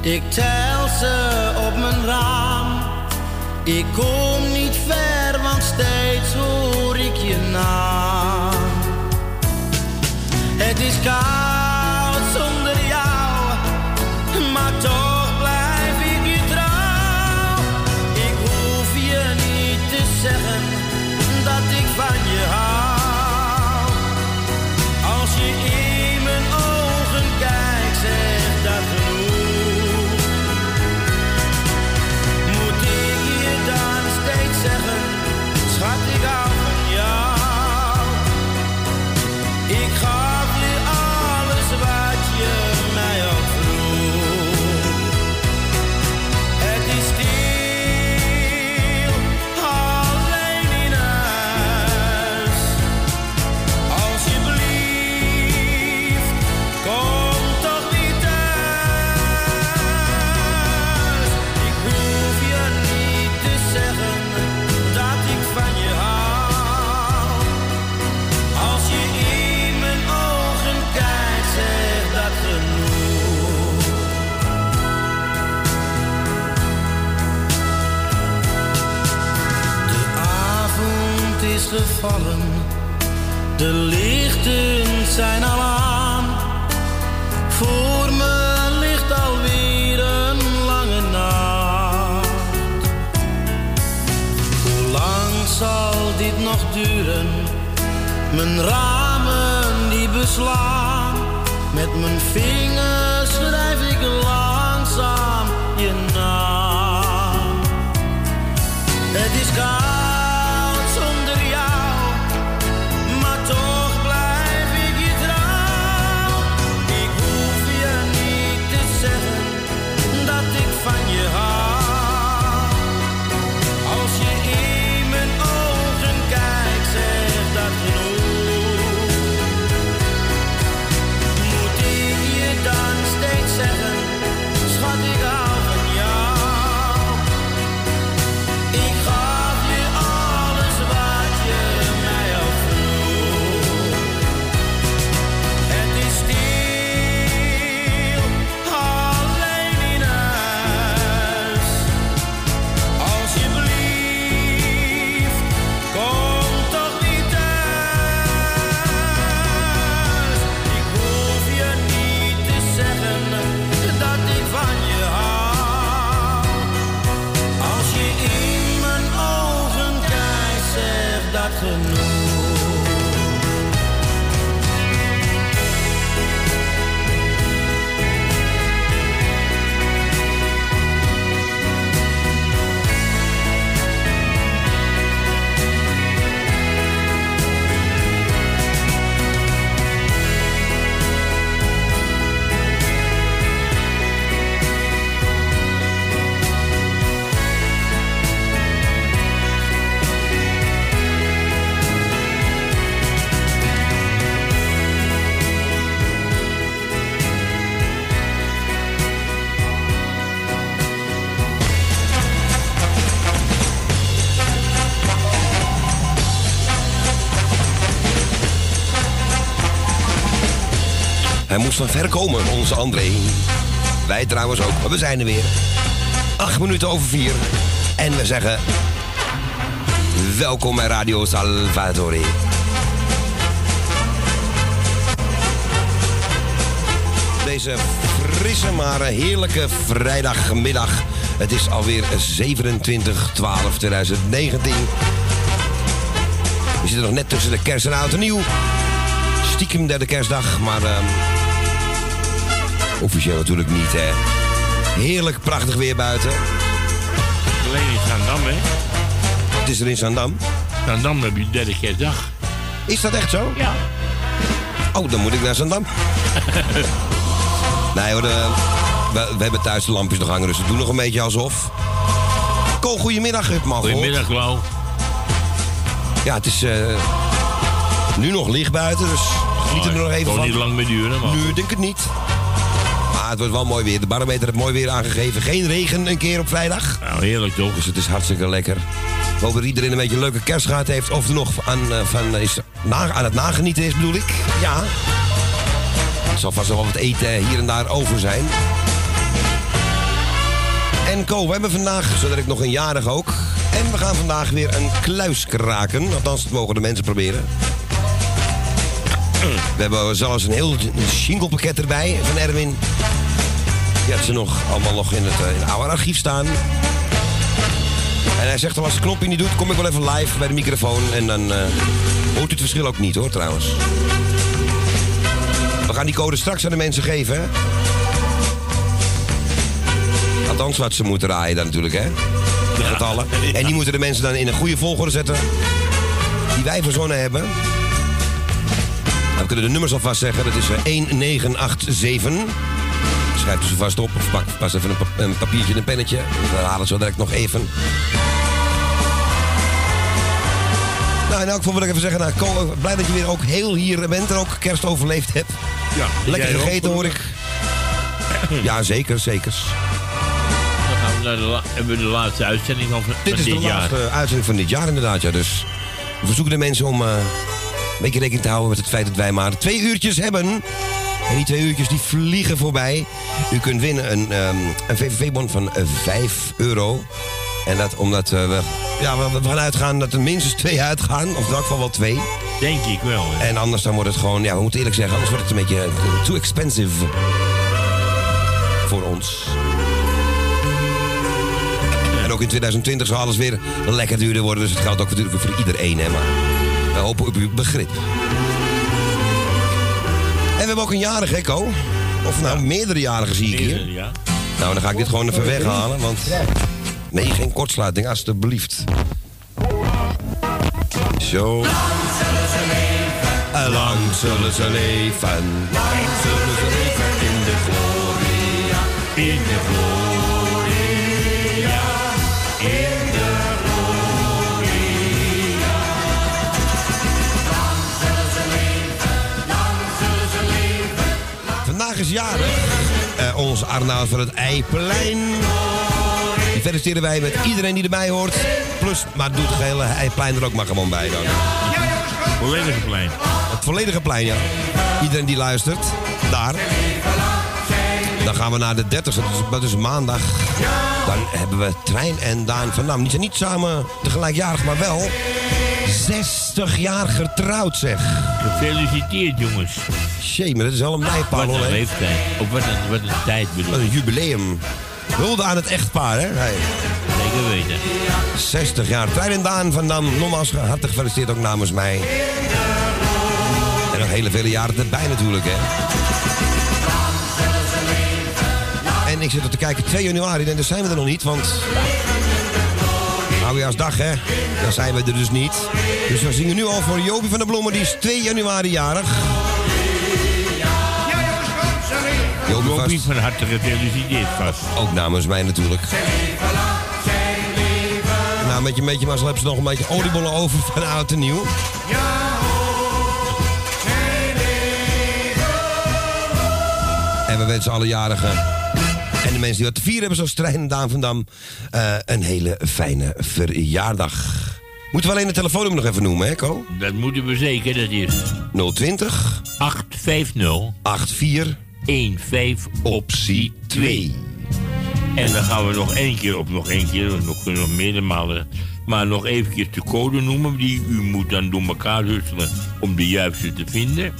Ik tel ze op mijn raam. Ik kom niet ver, want steeds hoor ik je naam. Het is koud gevallen, de lichten zijn al aan. Voor me ligt alweer een lange nacht. Hoe lang zal dit nog duren? Mijn ramen die beslaan. Met mijn vingers Hij moest van ver komen, onze André. Wij trouwens ook, maar we zijn er weer. Acht minuten over vier. En we zeggen... Welkom bij Radio Salvatore. Deze frisse maar heerlijke vrijdagmiddag. Het is alweer 27 12 2019. We zitten nog net tussen de kerst en oud en nieuw. Stiekem derde kerstdag, maar ehm, officieel natuurlijk niet, hè. Heerlijk prachtig weer buiten. Alleen in Zandam, hè? Het is er in Zandam. Zandam heb je derde kerstdag. Is dat echt zo? Ja. Oh, dan moet ik naar Zandam. nee hoor, de- we, we hebben thuis de lampjes nog hangen, dus we doen nog een beetje alsof. Ko, goedemiddag, gehoord. Goedemiddag, Lau. Ja, het is eh, nu nog licht buiten, dus geniet er nog even van. niet lang meer duren, maar... Nu denk ik het niet. Het wordt wel mooi weer. De barometer heeft mooi weer aangegeven. Geen regen een keer op vrijdag. Nou, heerlijk toch? Dus het is hartstikke lekker. Ik hoop dat iedereen een beetje een leuke kerst gehad heeft. Of er nog aan, eh, van, is, na, aan het nagenieten is, bedoel ik. Ja. Er zal vast nog wel wat eten hier en daar over zijn. En Co, we hebben vandaag, zodat ik nog een jarig ook. En we gaan vandaag weer een kluis kraken. Althans, dat mogen de mensen proberen. We hebben zelfs een heel shingelpakket erbij van Erwin. Die had ze nog allemaal nog in het, eh, in het oude archief staan. En hij zegt, al als het knopje niet doet, kom ik wel even live bij de microfoon. En dan eh, hoort u het verschil ook niet hoor, trouwens. We gaan die code straks aan de mensen geven, hè? Althans, wat ze moeten raaien dan natuurlijk, hè? De getallen. En die moeten de mensen dan in een goede volgorde zetten. Die wij verzonnen hebben. We kunnen de nummers alvast zeggen. Dat is eh, 1987. Schrijf ze vast op. Of pak pas even een, pa- een papiertje en een pennetje. We herhalen zo direct nog even. Nou, in elk geval wil ik even zeggen, nou, blij dat je weer ook heel hier bent en ook kerst overleefd hebt. Ja. Lekker gegeten hoor ik. Ja, zeker, zeker. Dan gaan we naar de, la- hebben we de laatste uitzending van, Dit dit, is de jaar. laatste uitzending van dit jaar inderdaad, ja. Dus we verzoeken de mensen om eh, een beetje rekening te houden met het feit dat wij maar twee uurtjes hebben. En die twee uurtjes die vliegen voorbij. U kunt winnen een, ehm, een VVV-bon van eh, 5 euro. En dat omdat eh, we, ja, we, we gaan uitgaan dat er minstens twee uitgaan. Of in elk geval wel twee. Denk ik wel. hè. En anders dan wordt het gewoon, ja, we moeten eerlijk zeggen, anders wordt het een beetje eh, too expensive. Voor ons. En ook in 2020 zal alles weer lekker duurder worden. Dus het geldt ook natuurlijk voor iedereen, hè. Maar we hopen op uw begrip. En we hebben ook een jarige, hè, Ko? Of nou, meerdere jarigen zie ik hier. Ja. Nou, dan ga ik dit gewoon even weghalen, want... Nee, geen kortsluiting, alstublieft. Zo. En lang zullen ze leven. Lang zullen ze leven in de gloria. In de gloria. Is jarig eh, onze Arnoud van het Eiplein. Die feliciteren wij met iedereen die erbij hoort. Plus, maar doet het hele Eiplein er ook maar gewoon bij dan. volledige plein. Het volledige plein, ja. Iedereen die luistert, daar. Dan gaan we naar de 30ste, dat is, dat is maandag. Dan hebben we Trein en Daan van Dam. Die zijn niet samen tegelijkjarig, maar wel 60 jaar getrouwd, zeg. Gefeliciteerd, jongens. Maar dat is wel een mijlpaal, Wat hoor. een leeftijd. Of wat een, wat een tijd bedoel Wat een jubileum. Hulde aan het echtpaar, hè? Hey. Zeker weten. 60 jaar. Trein en Daan van Dam, nogmaals hartelijk gefeliciteerd ook namens mij. En nog hele vele jaren erbij natuurlijk, hè. En ik zit er te kijken, 2 januari, en daar zijn we er nog niet, want... Oudejaarsdag, hè. Daar zijn we er dus niet. Dus we zingen nu al voor Jopie van der Bloemen, die is 2 januari jarig. Jopie vast, van harte gefeliciteerd vast. ook namens mij natuurlijk. Nou, met je, met je mazzel hebben ze nog een beetje oliebollen over van oud en nieuw. En we wensen alle jarigen en de mensen die wat te vieren hebben, zoals Trein en Daan van Dam, eh, een hele fijne verjaardag. Moeten we alleen het telefoonnummer nog even noemen, hè, Co? Dat moeten we zeker. Dat is 020 850 84 15 optie 2. En dan gaan we nog één keer op nog één keer, nog, nog meerdere malen. Maar nog even de code noemen. Die u moet dan door elkaar husselen om de juiste te vinden.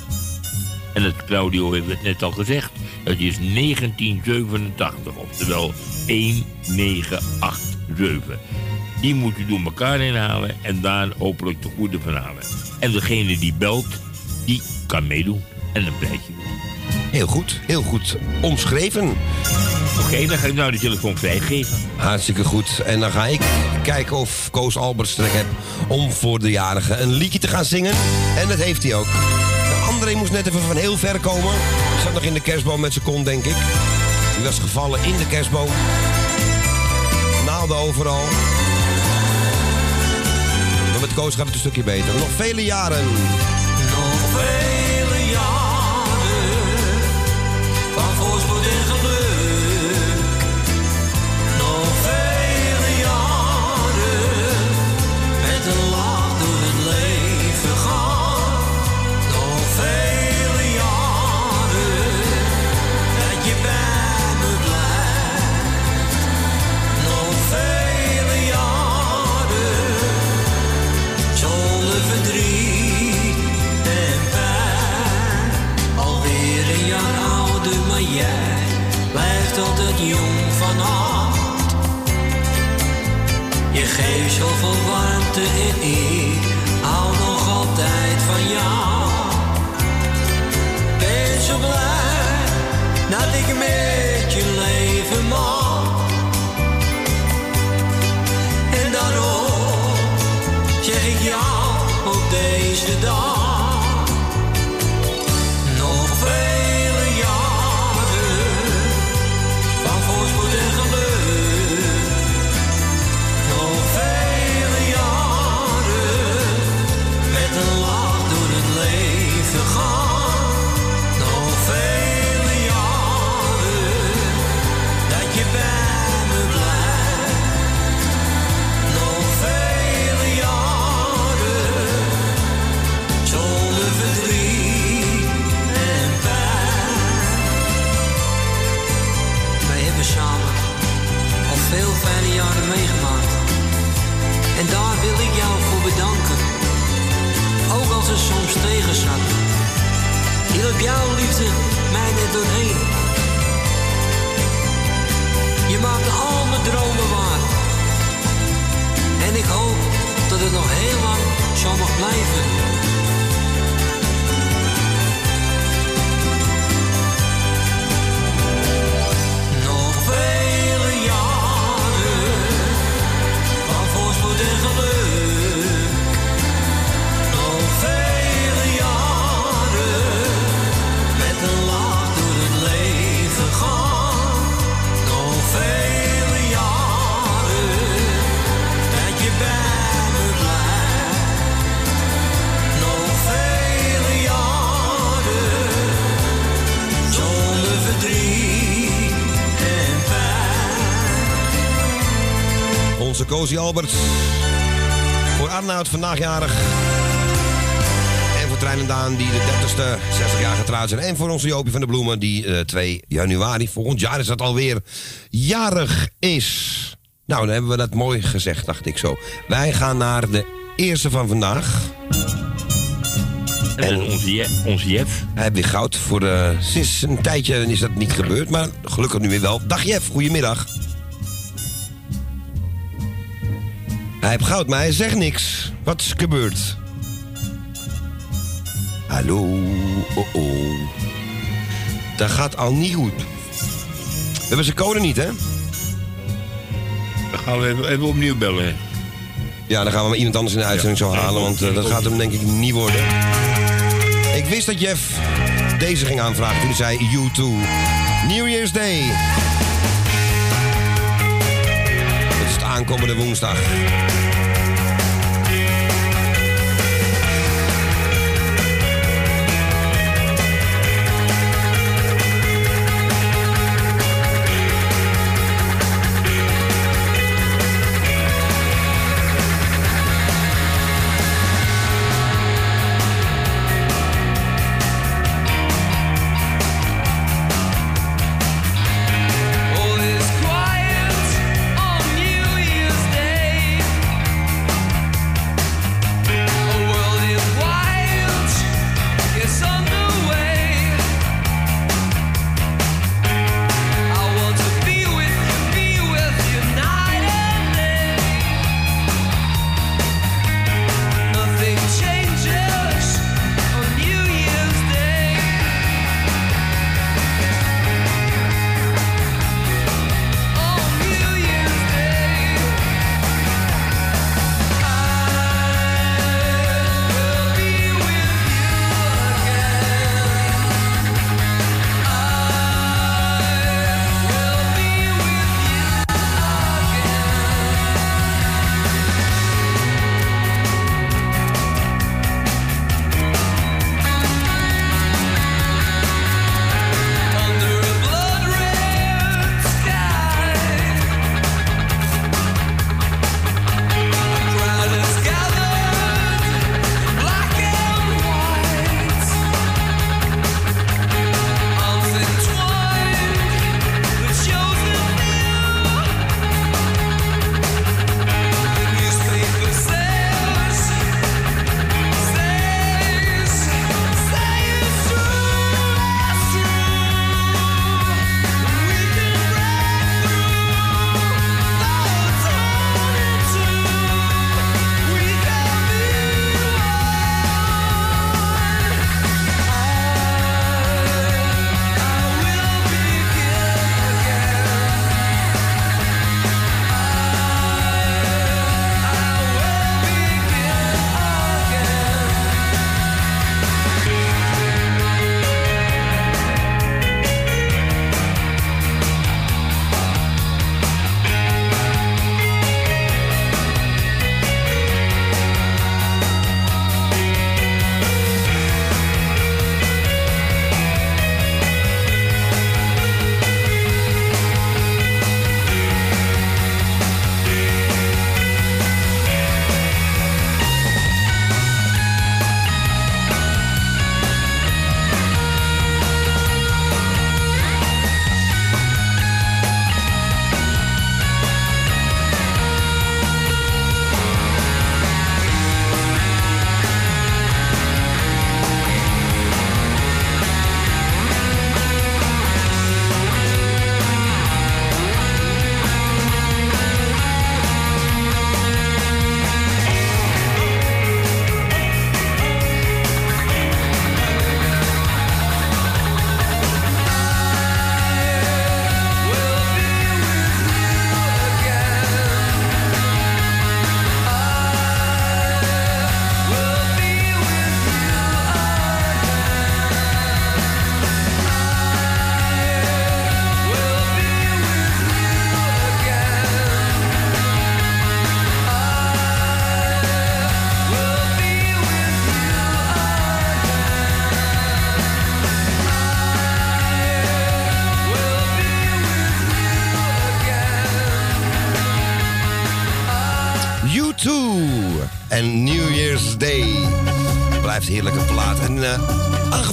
En dat Claudio heeft het net al gezegd. Het is 1987, oftewel 1987. Die moet u door elkaar inhalen en daar hopelijk de goede van halen. En degene die belt, die kan meedoen. En een prijsje winnen. Heel goed, heel goed omschreven. Oké, dan ga ik nou de telefoon vrijgeven. Hartstikke goed. En dan ga ik kijken of Koos Alberts trek heb om voor de jarige een liedje te gaan zingen. En dat heeft hij ook. De André moest net even van heel ver komen. Hij zat nog in de kerstboom met zijn kont, denk ik. Die was gevallen in de kerstboom. Naalden overal. Maar met Koos gaat het een stukje beter. Nog vele jaren. Nog vele jong. Je geeft zoveel warmte en ik hou nog altijd van jou. Ben zo blij dat ik met je leven mag. En daarom zeg ik jou op deze dag. Meegemaakt. En daar wil ik jou voor bedanken. Ook als het soms tegen zat. Hielp jouw liefde mij net doorheen. Je maakte al mijn dromen waar. En ik hoop dat het nog heel lang zo mag blijven. Cozy Alberts. Voor Arnoud vandaag jarig. En voor Trein en Daan die de 30ste 60 jaar getrouwd zijn. En voor onze Jopie van de Bloemen die eh, 2 januari volgend jaar is dat alweer jarig is. Nou, dan hebben we dat mooi gezegd, dacht ik zo. Wij gaan naar de eerste van vandaag. En, onze, Je- onze Jeff. Hij heeft weer goud. Voor, eh, sinds een tijdje is dat niet gebeurd, maar gelukkig nu weer wel. Dag Jeff, goedemiddag. Hij heeft goud, maar hij zegt niks. Wat is gebeurd? Hallo, oh oh. Dat gaat al niet goed. We hebben zijn code niet, hè? Dan gaan we even, even opnieuw bellen. Ja, dan gaan we maar iemand anders in de uitzending zo halen, want eh, dat gaat hem denk ik niet worden. Ik wist dat Jeff deze ging aanvragen toen hij zei U2. New Year's Day. Aankomende woensdag.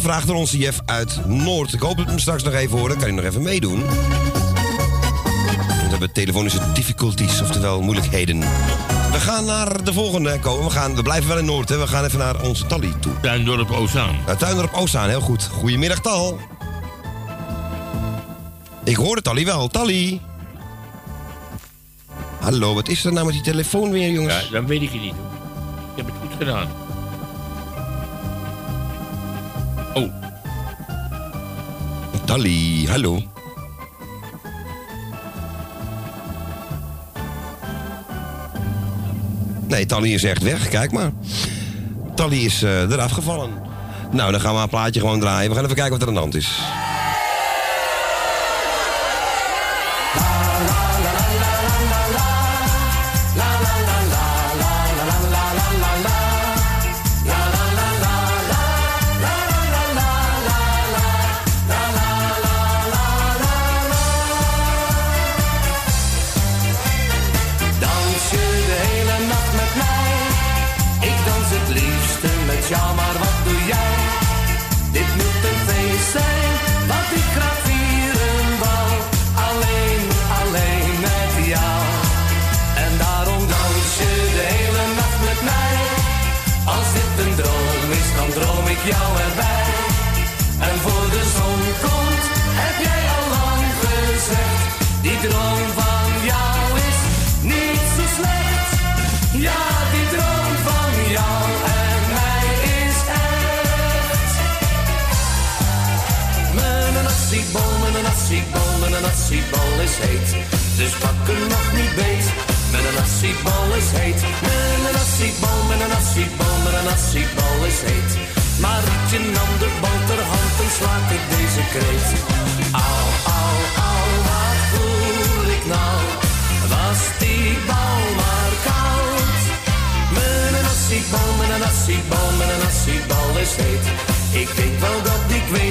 Aangevraagd door onze Jeff uit Noord. Ik hoop dat we hem straks nog even horen. Kan hij nog even meedoen? We hebben telefonische difficulties, oftewel moeilijkheden. We gaan naar de volgende komen. We, gaan, we blijven wel in Noord, hè. We gaan even naar onze Tally toe. Tuindorp Ozaan. Ja, Tuindorp Ozaan, heel goed. Goedemiddag, Tal. Ik hoor het Tally wel. Tally. Hallo, wat is er nou met die telefoon weer, jongens? Ja, dan weet ik niet. Ik heb het goed gedaan. Tally, hallo. Nee, Tally is echt weg, kijk maar. Tally is uh, eraf gevallen. Nou, dan gaan we een plaatje gewoon draaien. We gaan even kijken wat er aan de hand is. Nasiebol is heet. Mijn nasiebol, mijn nasiebol, mijn nasiebol is heet. Maar Rietje nam de boterhand en slaat ik deze kreet. Au, au, au, wat voel ik nou? Was die bal maar koud? Mijn nasiebal, mijn nasiebal, mijn nasiebal is heet. Ik weet wel dat ik weet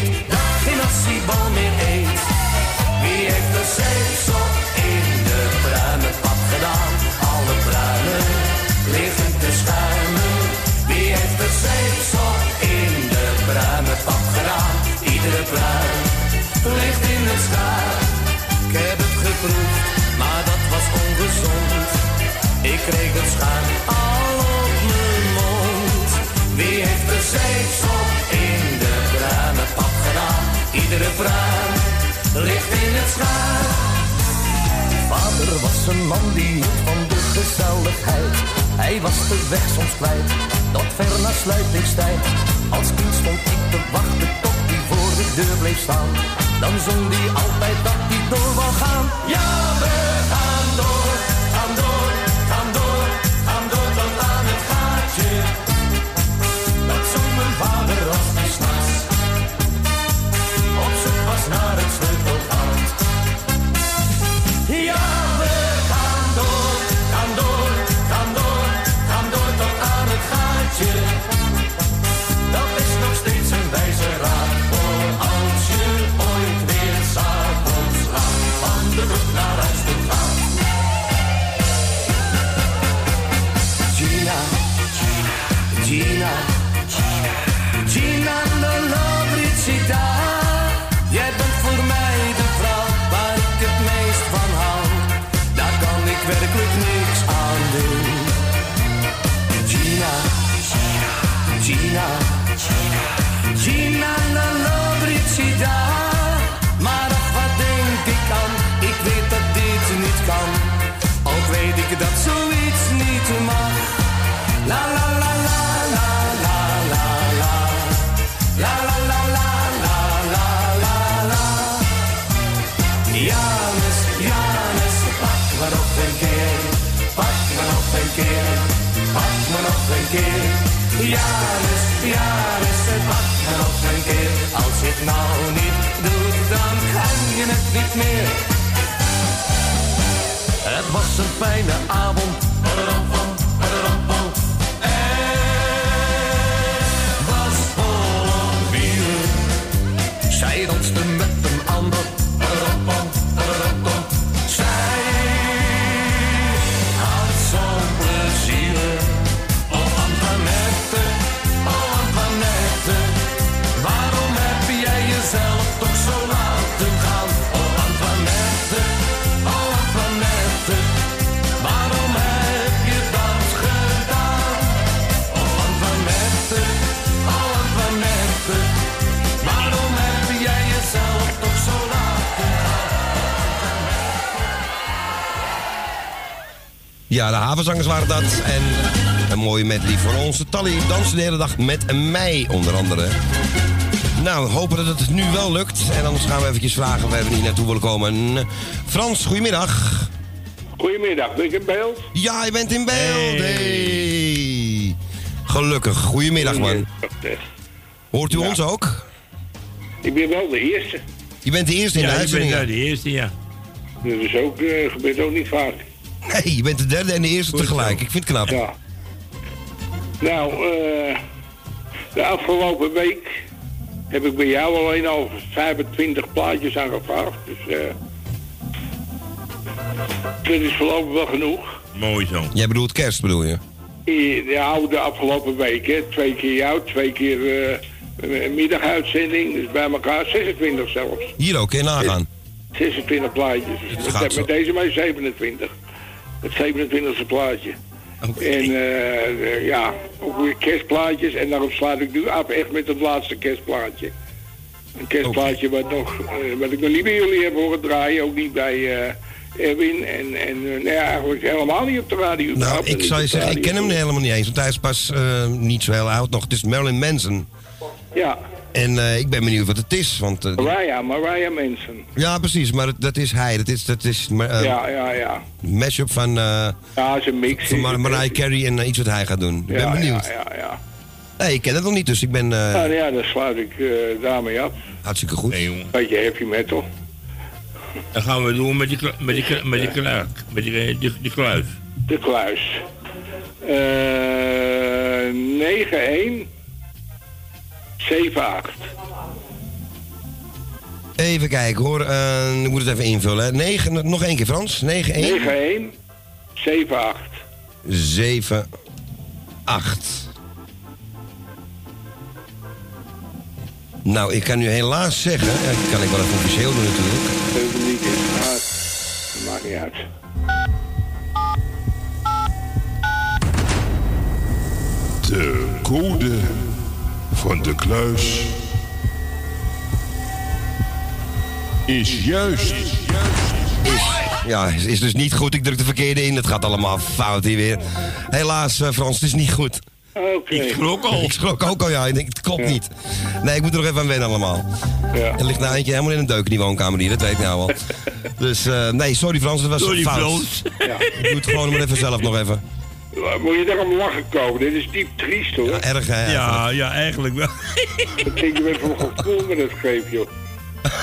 Vader was een man die hield van de gezelligheid. Hij was de weg soms kwijt, dat ver na sluitingstijd. Als kind stond ik te wachten tot hij voor de deur bleef staan. Dan zong hij altijd dat hij door wou gaan. Ja, we gaan door, Het was een fijne avond. Ja, de havenzangers waren dat. En een mooie medley voor onze Tally. Dansen de hele dag met mij, onder andere. Nou, hopen dat het nu wel lukt. En anders gaan we eventjes vragen waar we niet naartoe willen komen. Frans, goedemiddag. Goedemiddag, ben ik in beeld? Ja, je bent in beeld. Hey. Gelukkig. Goedemiddag, man. Hoort u Ja. ons ook? Ik ben wel de eerste. Je bent de eerste in de Ja, ik ben uitzending. de eerste, ja. Dat is ook, eh, gebeurt ook niet vaak. Nee, je bent de derde en de eerste Goed tegelijk. zo. Ik vind het knap. Ja. Nou, eh, de afgelopen week heb ik bij jou alleen al 25 plaatjes aangevraagd. Dus eh dat is voorlopig wel genoeg. Mooi zo. Jij bedoelt kerst, bedoel je? I- De oude afgelopen week, hè. Twee keer jou, twee keer eh, middaguitzending. Dus bij elkaar 26 zelfs. Hier ook, je nagaan. 26 plaatjes. Dus met, zo. met deze maar 27. Het 27e plaatje. En eh, eh, ja, ook weer kerstplaatjes. En daarop sluit ik nu af echt met het laatste kerstplaatje. Een kerstplaatje wat, nog, eh, wat ik nog niet bij jullie heb horen draaien. Ook niet bij Erwin. En, en ja, eigenlijk helemaal niet op de radio. Nou, ik zou je zeggen, ik ken hem helemaal niet eens. Want hij is pas niet zo heel oud nog. Het is Marilyn Manson. Ja, En eh, ik ben benieuwd wat het is. Want, eh, Mariah, Mariah Manson. ja, precies. Maar dat, dat is hij. Dat is, dat is maar, eh, ja, ja, ja. een mashup van, eh Ja, is een mix. van Mar- Mariah Carey en iets wat hij gaat doen. Ik ben benieuwd. Ja, ja, ja. Nee, ik ken het nog niet, dus ik ben eh, Nou ja, dan sluit ik eh, daarmee af. hartstikke goed. Nee, jongen. Beetje heavy metal. Dan gaan we doen met die, met die, met die, kla- met die, die, die kluis. De kluis. Eh 9-1. 7-8. Even kijken hoor. Eh, ik moet het even invullen. hè. Negen, nog één keer Frans. 9, 1, 9-1. 7-8. 7, 8. Nou, ik kan nu helaas zeggen, eh, dat kan ik wel even officieel doen natuurlijk. Hem niet in. Maar dat maakt niet uit. De code van de kluis is juist. Ja, is, is dus niet goed. Ik druk de verkeerde in. Het gaat allemaal fout hier weer. Helaas, eh, Frans, het is niet goed. Oké. Ik schrok al. Ik schrok ook al, ja. Ik denk, het klopt niet. Nee, ik moet er nog even aan wennen allemaal. Ja. Er ligt nou eentje helemaal in een deuk in die woonkamer hier. Dat weet ik nou al. Dus, eh, nee, sorry Frans, dat was Sorry, fout. Frans. ja. Ik doe het gewoon maar even zelf nog even. Moet je daarom lachen komen? Dit is diep triest hoor. Ja, erg, hè? Ja, ja, eigenlijk wel. Ik denk je bent van gevoel met het greep, joh.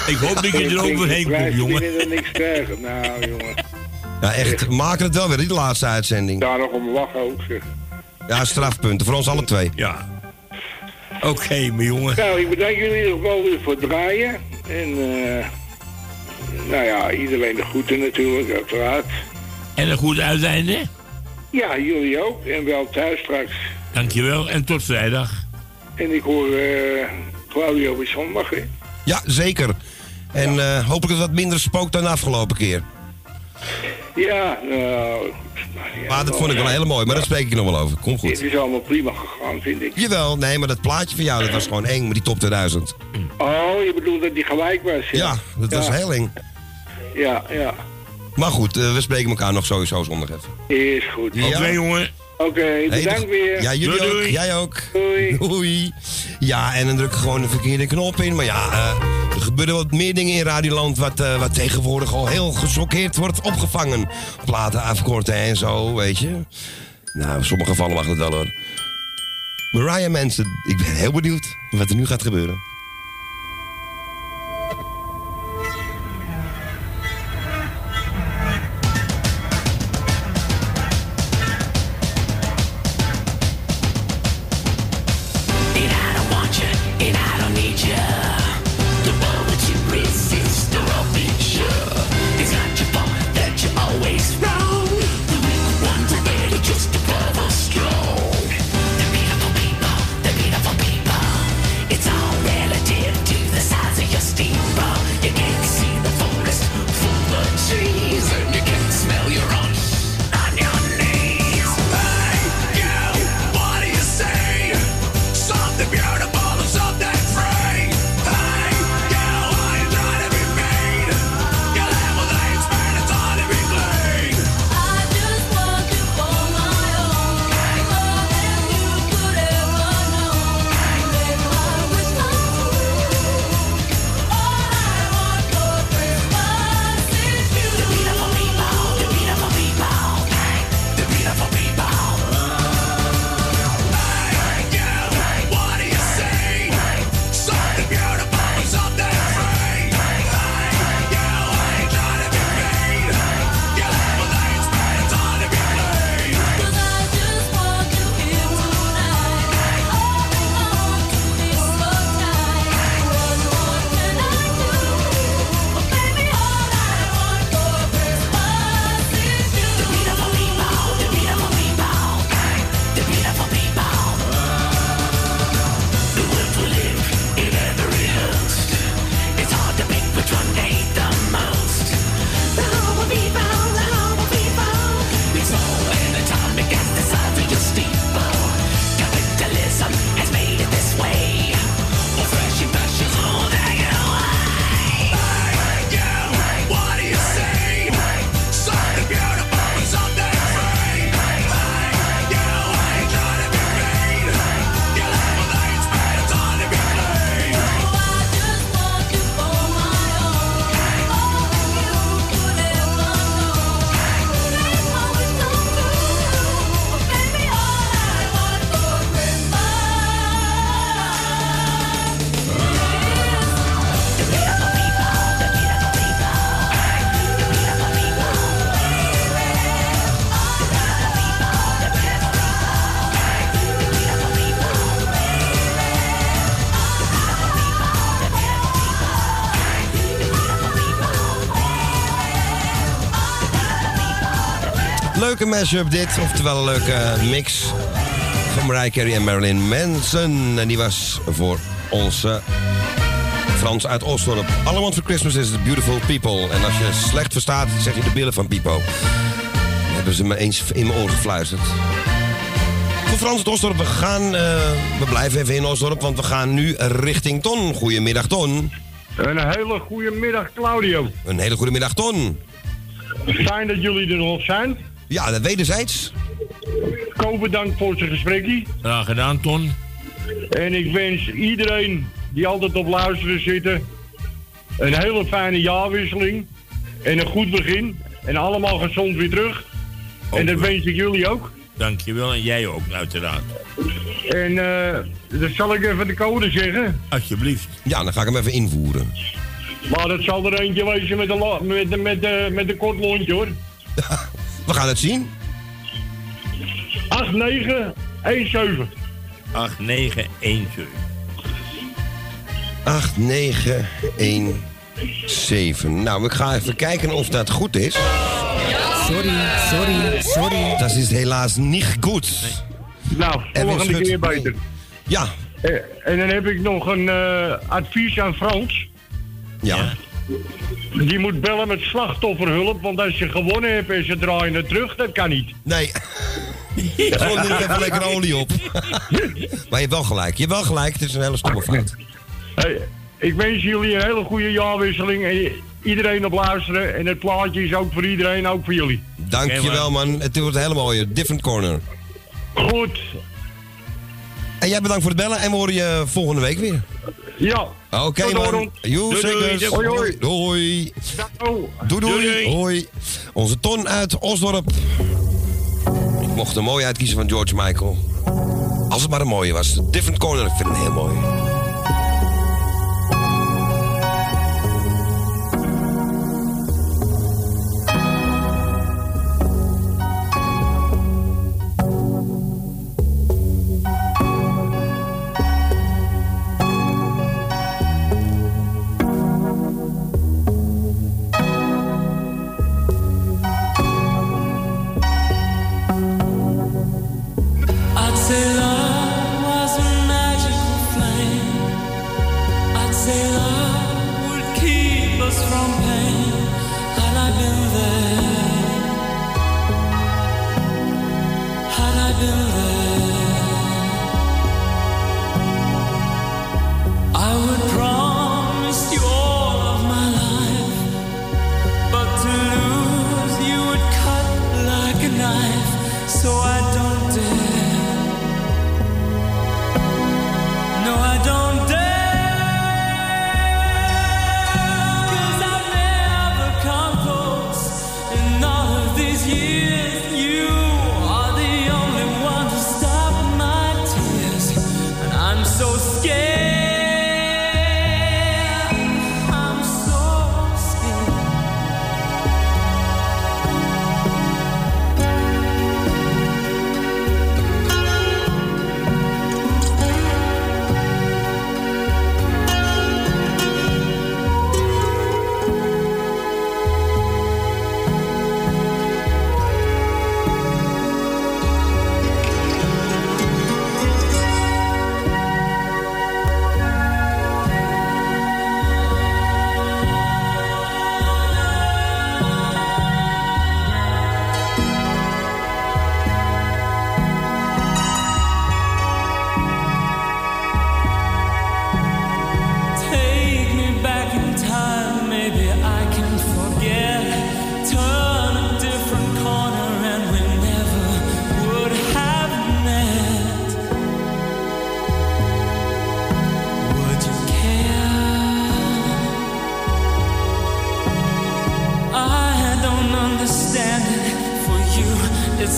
Ik hoop dat je er overheen komt, jongen. Ik er niks tegen. Nou, jongen. Ja, echt. Maken het wel weer, die laatste uitzending. Daar nog om lachen ook, zeg. Ja, strafpunten. Voor ons alle twee. Ja. Oké, mijn jongen. Nou, ik bedank jullie in ieder geval weer voor het draaien. En, eh nou ja, iedereen de groeten natuurlijk, uiteraard. En een goed uiteinde. Ja, jullie ook. En wel thuis straks. Dankjewel en tot vrijdag. En ik hoor eh Claudio weer zondag, hè. Ja, zeker. En eh, hopelijk dat het wat minder spookt dan de afgelopen keer. Ja, nou... ja, Maar dat vond ik wel heel mooi, maar daar spreek ik nog wel over. Kom Het goed. is allemaal prima gegaan, vind ik. Jawel, nee, maar dat plaatje van jou, dat was gewoon eng met die top 2000. Oh, je bedoelt dat die gelijk was, ja? Ja, dat was heel eng. Ja, ja. Maar goed, eh, we spreken elkaar nog sowieso zondag even. Is goed. Ja. Oké, jongen. Oké, Hey, bedankt weer. Ja, jullie Doei, ook. Jij ook. Doei. Doei. Ja, en dan druk ik gewoon de verkeerde knop in. Maar ja, eh, er gebeuren wat meer dingen in Radioland... Wat, eh, wat tegenwoordig al heel gechoqueerd wordt opgevangen. Platen afkorten en zo, weet je. Nou, in sommige gevallen mag het wel hoor. Mariah Manson, ik ben heel benieuwd wat er nu gaat gebeuren. Leuke mashup dit. Oftewel een leuke mix van Mariah Carey en Marilyn Manson. En die was voor onze Frans uit Oostdorp. All I want for Christmas is the beautiful people. En als je slecht verstaat, zeg je de billen van Pipo. Hebben ze me eens in mijn oor gefluisterd. Voor Frans uit Oostdorp, we gaan... eh, we blijven even in Oostdorp, want we gaan nu richting Ton. Goedemiddag, Ton. Een hele goede middag, Claudio. Een hele goede middag, Ton. Fijn dat jullie er nog zijn. Ja, dat wederzijds. Ko bedankt voor zijn gesprekje. Graag gedaan, Ton. En ik wens iedereen die altijd op luisteren zitten... een hele fijne jaarwisseling. En een goed begin. En allemaal gezond weer terug. en dat wens ik jullie ook. Dankjewel en jij ook, uiteraard. En eh dan zal ik even de code zeggen. Alsjeblieft. Ja, dan ga ik hem even invoeren. Maar dat zal er eentje wezen met een, met, met, met, met een kort lontje hoor. We gaan het zien. 8917. 8917. 8917. Nou, ik ga even kijken of dat goed is. Sorry, sorry, sorry. Dat is helaas niet goed. Nou, Erwin volgende keer beter. Ja, Eh, En dan heb ik nog een eh, advies aan Frans. ja. Die moet bellen met slachtofferhulp, want als je gewonnen hebt en ze draaien het terug, dat kan niet. Nee. Gewoon er even lekker olie op. maar je hebt wel gelijk. Je hebt wel gelijk. Het is een hele stomme fout. Hey, ik wens jullie een hele goede jaarwisseling en iedereen op luisteren. En het plaatje is ook voor iedereen, ook voor jullie. Dankjewel, man. Het wordt helemaal mooie. Different corner. Goed. En jij bedankt voor het bellen en we horen je volgende week weer. Ja. Oké, Tot man. Joe, Doei, doei. zeker. Hoi, hoi. Doei. Doei, doei. Doei. Hoi. Onze Ton uit Osdorp. Ik mocht een mooie uitkiezen van George Michael. Als het maar een mooie was. Different corner. Ik vind het heel mooi.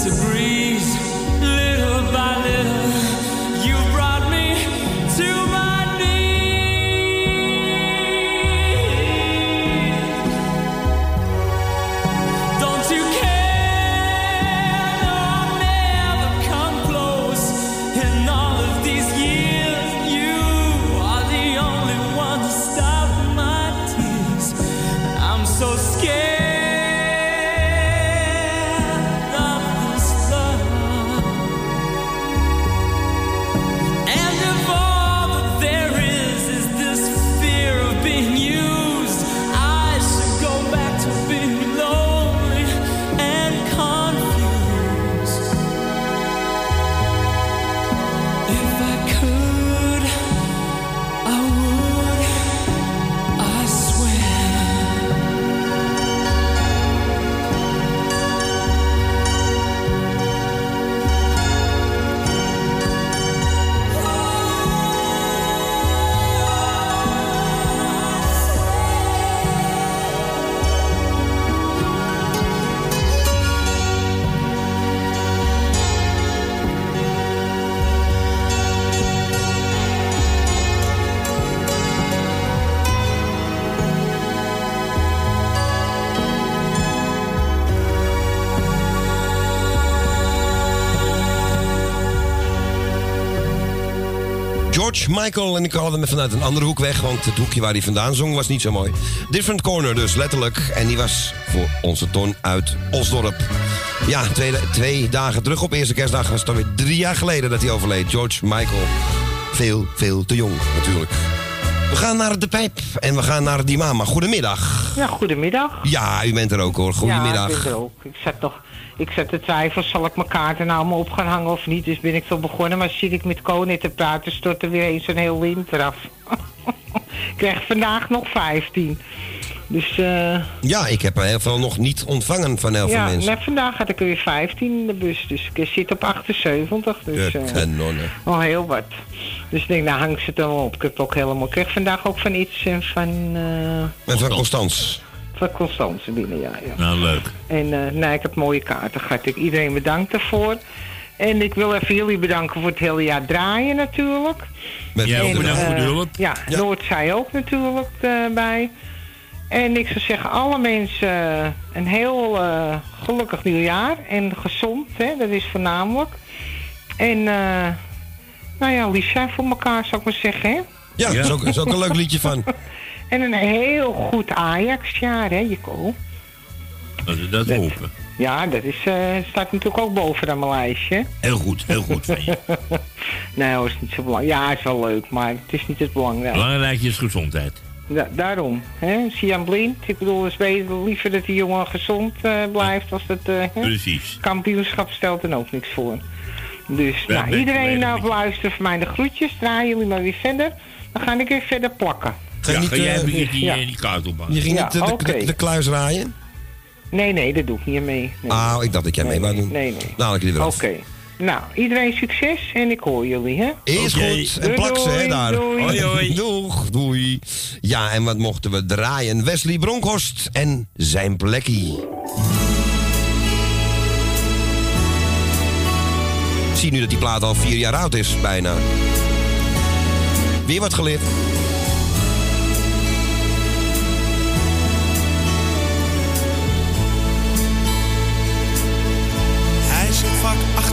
A breeze. George Michael. En ik haalde hem vanuit een andere hoek weg, want het hoekje waar hij vandaan zong was niet zo mooi. Different corner dus, letterlijk. En die was voor onze Ton uit Osdorp. Ja, twee, twee dagen terug op eerste kerstdag was het alweer drie jaar geleden dat hij overleed. George Michael. Veel, veel te jong natuurlijk. We gaan naar de pijp en we gaan naar die mama. Goedemiddag. Ja, goedemiddag. Ja, u bent er ook hoor. Goedemiddag. Ja, ik ben er ook. Ik zat nog... Ik zat te twijfelen, zal ik mijn kaarten nou maar op gaan hangen of niet? Dus ben ik zo begonnen, maar zit ik met Koning te praten, stort er weer eens een heel winter af. ik krijg vandaag nog 15. Dus eh Ja, ik heb er heel veel nog niet ontvangen van heel veel ja, mensen. net vandaag had ik er weer 15 in de bus. Dus ik zit op 78. Dus De eh, kanonnen. al heel wat. Dus ik denk, nou hang ze dan op. Ik heb het ook helemaal. Ik kreeg vandaag ook van iets en van, eh En van Constans. Van Constance binnen, ja. ja. Nou, leuk. En eh nee, ik heb mooie kaarten gehad. Ik iedereen bedankt daarvoor. En ik wil even jullie bedanken voor het hele jaar draaien natuurlijk. Met Jij ook bedankt voor de Eh, hulp. Ja, Ja. Noordzij ook natuurlijk eh, bij. En ik zou zeggen, alle mensen eh, een heel eh, gelukkig nieuwjaar. En gezond, hè, dat is voornamelijk. En, eh, nou ja, lief zijn voor elkaar, zou ik maar zeggen, hè. Ja, dat is ook, is ook een leuk liedje van. En een heel goed Ajax-jaar, hè, Jeko. Dat we dat Dat- hopen. Ja, dat is, eh, staat natuurlijk ook bovenaan mijn lijstje. Heel goed, heel goed van je. Nee, dat is niet zo belangrijk. Ja, is wel leuk, maar het is niet het belangrijkste. Belangrijk is gezondheid. Da- daarom, hè? Sian Blind. Ik bedoel, is beter, liever dat die jongen gezond eh, blijft als dat eh, hè? Precies. kampioenschap stelt er ook niks voor. Dus, nou, ben iedereen nou luisteren voor mij de groetjes. Draaien jullie maar weer verder. Dan ga ik weer verder plakken. Ga je Ja, niet, ga jij eh, die, ja. die, die kaart ophangen? je ging Ja, niet eh, de, de, kluis raaien? Nee, nee, dat doe ik niet mee. Nee. Ah, ik dacht dat jij mee wou doen. Nee, nee. Nou, ik die. Oké. Nou, iedereen succes en ik hoor jullie, hè? Is goed. En plak ze, hè, doei, daar. doei. Hoi, hoi. Doeg, doei. Ja, en wat mochten we draaien? Wesley Bronkhorst en zijn plekkie. Ik zie nu dat die plaat al vier jaar oud is, bijna. Weer wat geleerd.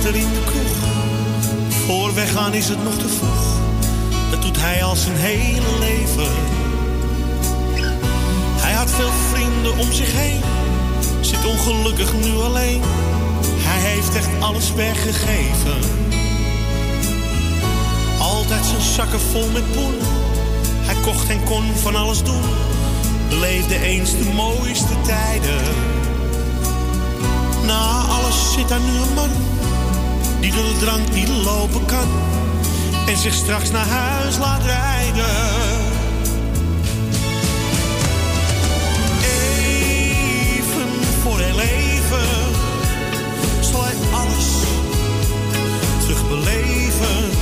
Achter in de kroeg. Voor weggaan is het nog te vroeg. Dat doet hij al zijn hele leven. Hij had veel vrienden om zich heen. Zit ongelukkig nu alleen. Hij heeft echt alles weggegeven. Altijd zijn zakken vol met poen. Hij kocht en kon van alles doen. Beleefde eens de mooiste tijden. Na alles zit daar nu een man die door de drank niet lopen kan en zich straks naar huis laat rijden. Even voor heel even zal hij alles terugbeleven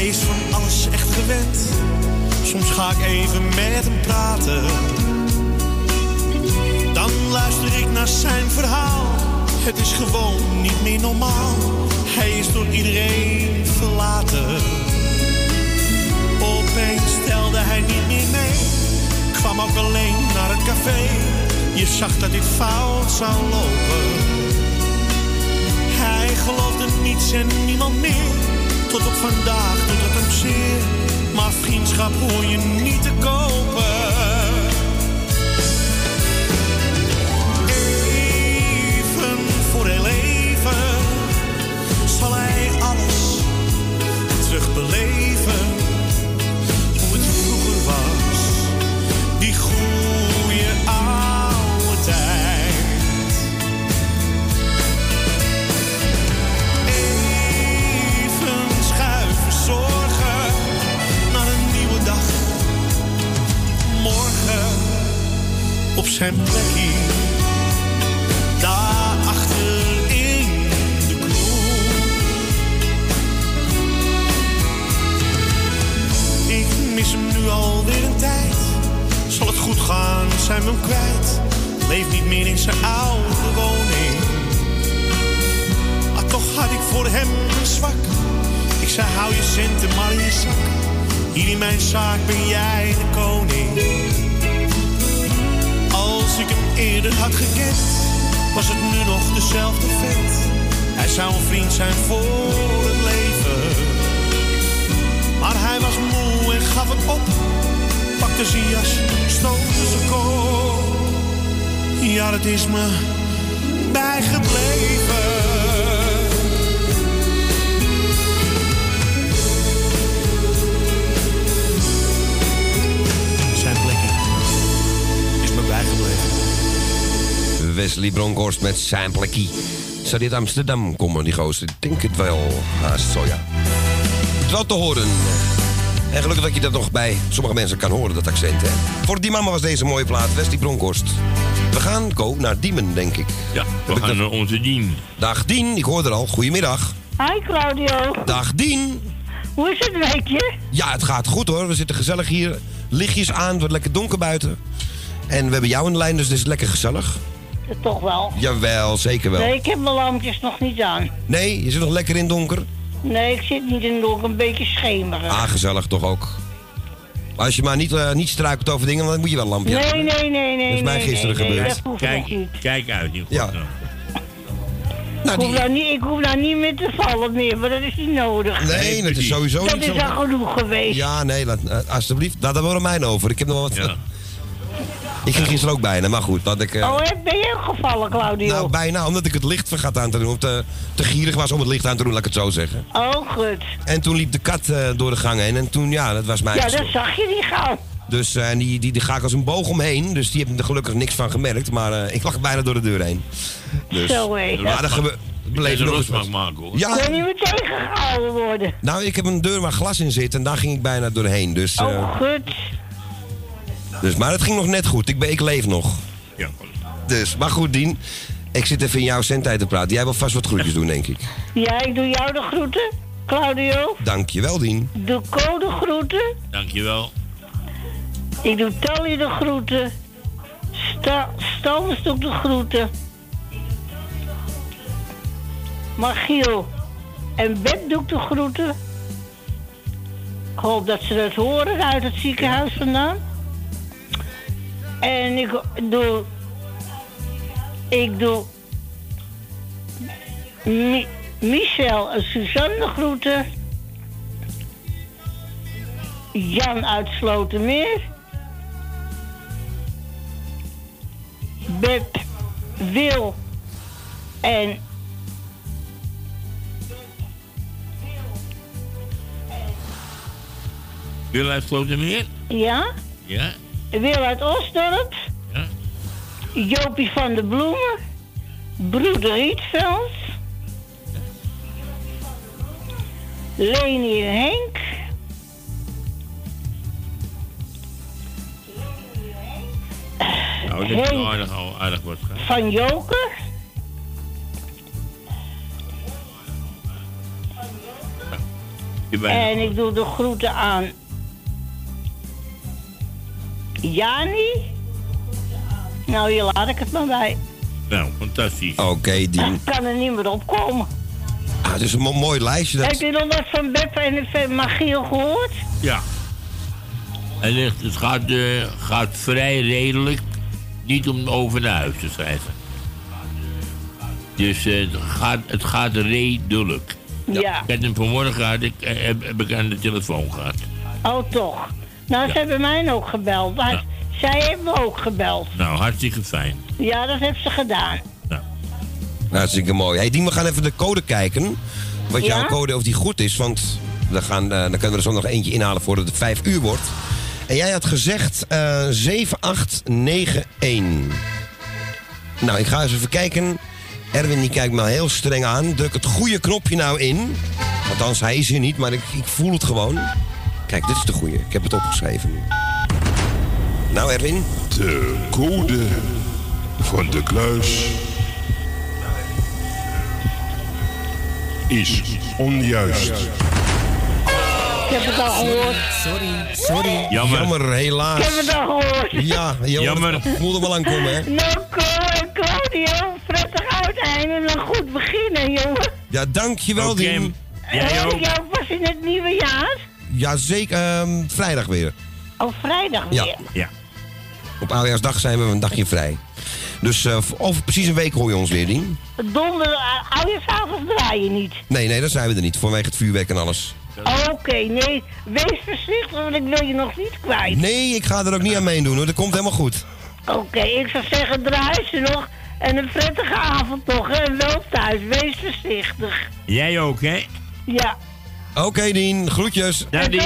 hij is van alles echt gewend. Soms ga ik even met hem praten. Dan luister ik naar zijn verhaal. Het is gewoon niet meer normaal. Hij is door iedereen verlaten. Opeens stelde hij niet meer mee. Kwam ook alleen naar het café. Je zag dat dit fout zou lopen. Hij geloofde niets en niemand meer. Tot op vandaag doet het hem zeer. Maar vriendschap hoor je niet te kopen. Even voor heel even zal hij alles terugbeleven. zijn plekje. Daarachter in de kroeg. Ik mis hem nu alweer een tijd. Zal het goed gaan, zijn we hem kwijt. Leef niet meer in zijn oude woning. Maar toch had ik voor hem een zwak. Ik zei hou je centen maar in je zak. Hier in mijn zaak ben jij de koning. Ik hem eerder had gekend, was het nu nog dezelfde vent. Hij zou een vriend zijn voor het leven. Maar hij was moe en gaf het op. Pakte zijn jas, stootte zijn kop. Ja, dat is me bijgebleven. Wesley Bronkhorst met zijn plekkie. Zou die uit Amsterdam komen, die gozer? Ik denk het wel. Haast zo, ja. Het wel te horen. En gelukkig dat je dat nog bij sommige mensen kan horen, dat accent, hè. Voor die mama was deze mooie plaat, Wesley Bronkhorst. We gaan, Ko, naar Diemen, denk ik. Ja, we gaan naar onze Dien. Dag Dien, ik hoor er al. Goedemiddag. Hi Claudio. Dag Dien. Hoe is het weekje? Ja, het gaat goed hoor. We zitten gezellig hier. Lichtjes aan, het wordt lekker donker buiten. En we hebben jou in de lijn, dus het is lekker gezellig. Toch wel. Jawel, zeker wel. Nee, ik heb mijn lampjes nog niet aan. Nee, je zit nog lekker in het donker? Nee, ik zit niet in nog een beetje schemerig. Ah, gezellig toch ook. Maar als je maar niet, eh, niet struikelt over dingen, dan moet je wel een lampje nee, hebben. nee, nee, nee. Dat is mij nee, gisteren nee, nee, gebeurd. dat hoeft Kijk, kijk uit. in Ja. Nou, ik, hoef daar niet, ik hoef daar niet meer te vallen meer, maar dat is niet nodig. Nee, dat is sowieso dat niet is zo. al genoeg geweest. Ja, nee, laat, eh, alsjeblieft. Laat daar wel mij over. Ik heb nog wel wat... Ik ging gisteren ook bijna, maar goed. Dat ik, eh, Oh, ben je ook gevallen, Claudio? nou, bijna, omdat ik het licht vergat aan te doen. Of te, te gierig was om het licht aan te doen, laat ik het zo zeggen. Oh, goed. En toen liep de kat eh, door de gang heen. En toen, ja, dat was mijn Ja, dat zag je niet gauw. Dus eh, die, die, die ga ik als een boog omheen. Dus die heeft er gelukkig niks van gemerkt. Maar eh, ik lag bijna door de deur heen. Dus, Zo, hé. Maar dat gebe- bleef een nog eens rotmak wat. maken hoor. Ja, Kon je meer tegengehouden worden? nou, ik heb een deur waar glas in zit. En daar ging ik bijna doorheen. Dus, eh, Oh, goed. Dus, maar het ging nog net goed. Ik, ben, ik leef nog. Ja. Dus, maar goed, Dien. Ik zit even in jouw zendtijd te praten. Jij wil vast wat groetjes doen, denk ik. Ja, ik doe jou de groeten, Claudio. Dankjewel, Dien. Doe code groeten. Dankjewel. Ik doe Tally de groeten. Sta Stans doet de groeten. Margiel en Beb doet de groeten. Ik hoop dat ze dat horen uit het ziekenhuis vandaan. En ik doe... Ik doe... Mi- Michel en Suzanne groeten. Jan uit Slotermeer. Beb, Wil en Wil uit Slotermeer? ja, Ja. Wil uit Osdorp. Ja. Jopie van de Bloemen. Broeder Rietveld. Leni en Henk. Nou, dat is Henk aardig, aardig gehad. van Joker. En ik doe de groeten aan Jani. Nou, hier laat ik het maar bij. Nou, fantastisch. Oké, Dien. Ik kan er niet meer op komen. Ah, het is een mo- mooi lijstje. Dat... Heb je nog wat van Beb en van Magiel gehoord? Ja. En het, het gaat, eh, gaat vrij redelijk. Niet om over naar huis te schrijven. Dus eh, het, gaat, het gaat redelijk. Ja. Ik heb hem vanmorgen gehad, ik, eh, heb, heb ik aan de telefoon gehad. Oh, toch. Nou, ze Ja. hebben mij ook gebeld. Maar zij me ook gebeld. Nou, hartstikke fijn. Ja, dat heeft ze gedaan. Hartstikke mooi. Hey, Dien, we gaan even de code kijken. Wat Ja? jouw code, of die goed is. Want we gaan, eh, dan kunnen we er zo nog eentje inhalen voordat het 5 uur wordt. En jij had gezegd eh 7891. Nou, ik ga eens even kijken. Erwin die kijkt me heel streng aan. Druk het goede knopje nou in. Althans, hij is hier niet, maar ik, ik voel het gewoon. Kijk, dit is de goede. Ik heb het opgeschreven nu. Nou, Erwin. De code van de kluis is onjuist. heb het al gehoord. Sorry, sorry. Jammer. Jammer, helaas. Ik heb het al gehoord. Ja, je Jammer. Jammer. voelde wel aankomen, hè? Nou, Claudio, prettig uiteinde en een goed beginnen, jongen. Ja, dankjewel, Oké. Dien. Jij ook. ik jou pas in het nieuwe jaar? Ja, zeker. ehm, vrijdag weer. Oh, vrijdag Ja. weer. Ja. Op Oudejaarsdag zijn we een dagje vrij. Dus eh, over precies een week hoor je ons weer, Dien. Donder, uh, oudejaarsavond draai je niet. Nee, nee, dan zijn we er niet. Vanwege het vuurwerk en alles. Oké, nee, wees voorzichtig, want ik wil je nog niet kwijt. Nee, ik ga er ook niet aan meedoen hoor. Dat komt helemaal goed. Oké, ik zou zeggen, draai ze nog. En een prettige avond nog, hè. en wel thuis. Wees voorzichtig. Jij ook, hè? Ja. Oké, Dien. Groetjes. Dag, En Dien.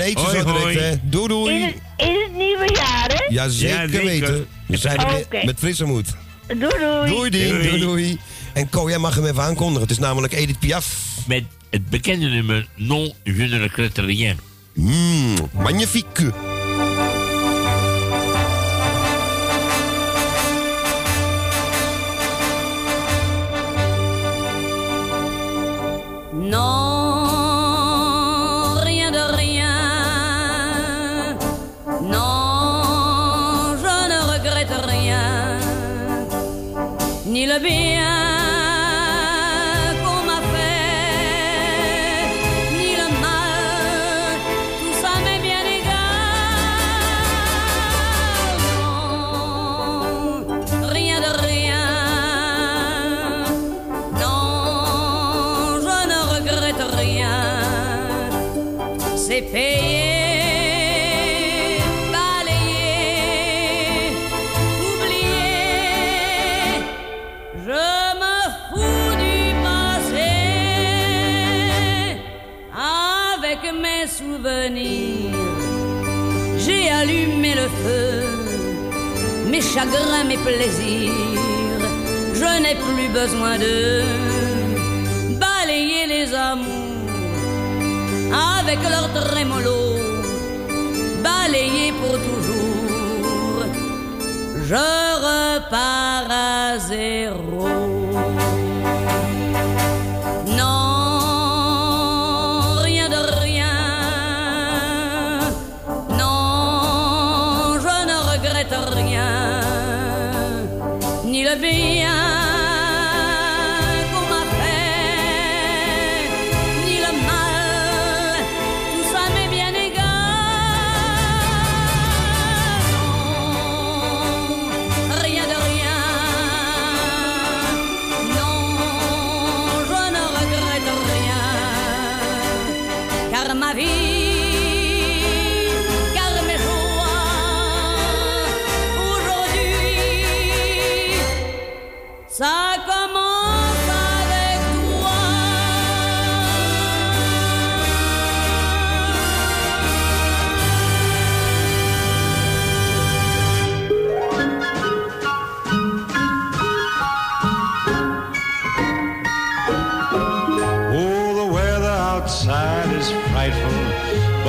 eet je zo direct, hè. Doei, In doei. het, in het nieuwe jaar, hè? Ja, zeker, Ja, zeker. weten. We zijn er met frisse moed. Doei, doei. Doei, Dien. Doei. Doei, doei. En Ko, jij mag hem even aankondigen. Het is namelijk Edith Piaf. Met het bekende nummer Non, je ne regrette rien. Mmm, magnifique. Non, j'ai allumé le feu. Mes chagrins, mes plaisirs, je n'ai plus besoin de balayer les amours avec leur trémolo, balayer pour toujours. Je repars à zéro. Ni le bien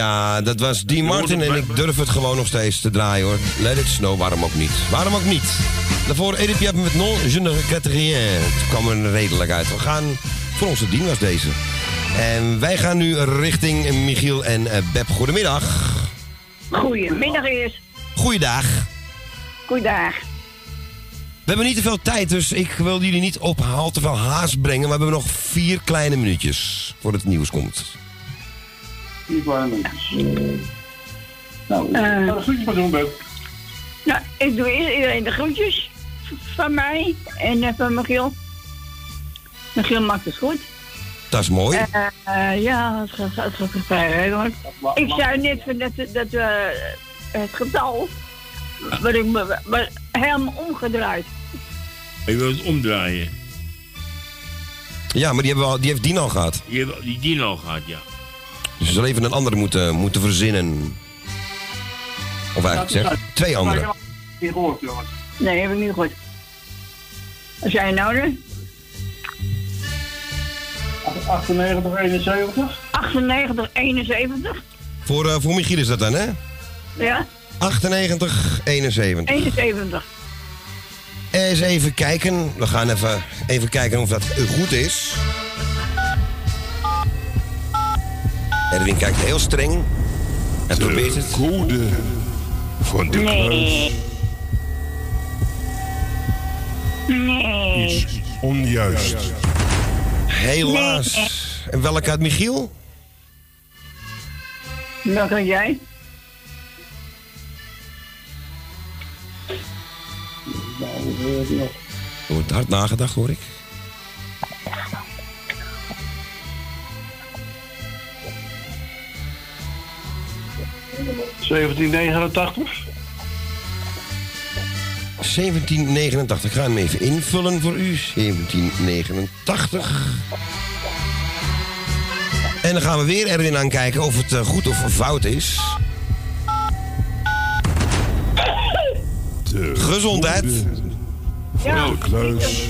Ja, dat was Dean Martin en ik durf het gewoon nog steeds te draaien hoor. Let it snow, waarom ook niet? Waarom ook niet? Daarvoor Edith Piaf met Non, je ne regrette rien. Het kwam er redelijk uit. We gaan, voor onze Dean was deze. En wij gaan nu richting Michiel en eh, Beb. Goedemiddag. Goedemiddag eerst. Goeiedag. Goeiedag. We hebben niet te veel tijd, dus ik wil jullie niet op haal te veel haast brengen. Maar we hebben nog vier kleine minuutjes voor het nieuws komt. Vier kleine minuutjes. Nou, Eh. ga de groetjes maar doen, Beb. Nou, ik doe eerst iedereen de groetjes van mij en eh, van Michiel. Michiel maakt het goed. Dat is mooi. Eh, eh, ja, het gaat, het gaat vrij redelijk. Ik zei net van dat, dat we eh, het getal, wat ik me maar helemaal omgedraaid. Je wil het omdraaien. Ja, maar die, hebben we al, die heeft Dien al gehad. Die, hebben- die dien al gehad, ja. Dus we zullen even een andere moeten, moeten verzinnen. Of eigenlijk zeg, twee andere. Niet gehoord, jongens. Nee, heb ik niet gehoord. Wat je nou dan? 98, 71. 98, 71? Voor, eh, voor Michiel is dat dan, hè? Ja, 98, 71. 71. Eens even kijken. We gaan even, even kijken of dat goed is. Erwin kijkt heel streng. En probeert het. Code van de kluis Nee. Nee. is onjuist. Helaas. En welke uit Michiel? Kan jij? Er wordt hard nagedacht, hoor ik. 1789. 1789. Ik ga hem even invullen voor u. 1789. En dan gaan we weer Erwin aankijken of het eh, goed of fout is. Gezondheid. Van de kluis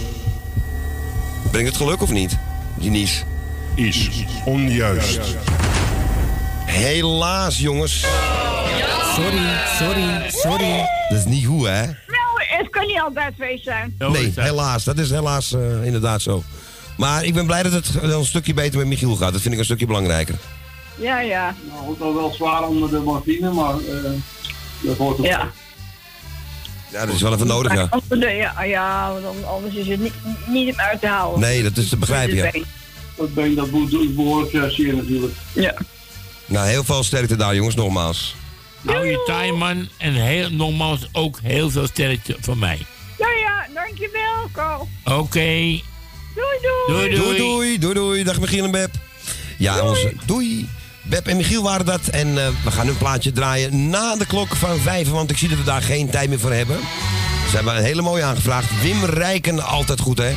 Brengt het geluk of niet? Die nies. is onjuist. Helaas, jongens. Sorry, sorry, sorry. Dat is niet goed, hè? Nou, het kan niet altijd feest zijn. Nee, helaas. Dat is helaas eh, inderdaad zo. Maar ik ben blij dat het een stukje beter met Michiel gaat. Dat vind ik een stukje belangrijker. Ja, ja. Nou, wordt al wel zwaar onder de morfine, maar eh, dat hoort er. Ja. Ja, dat is wel even nodig, ja. Ja, ja, want anders is het niet, niet uit te houden. Nee, dat is te begrijpen, ja. Dat been dat moet behoorlijk zeer natuurlijk. Ja. Nou, heel veel sterkte daar, jongens, nogmaals. Hou je taai, man. En heel, nogmaals ook heel veel sterkte van mij. Ja, ja, dankjewel, Carl. Oké. Doei, doei. Doei, Doei, doei, doei, doei. Dag Michiel en Beb. Ja, onze, doei. Beb en Michiel waren dat. En eh, we gaan hun plaatje draaien na de klok van vijf. Want ik zie dat we daar geen tijd meer voor hebben. Ze hebben een hele mooie aangevraagd. Wim Rijken, altijd goed, hè?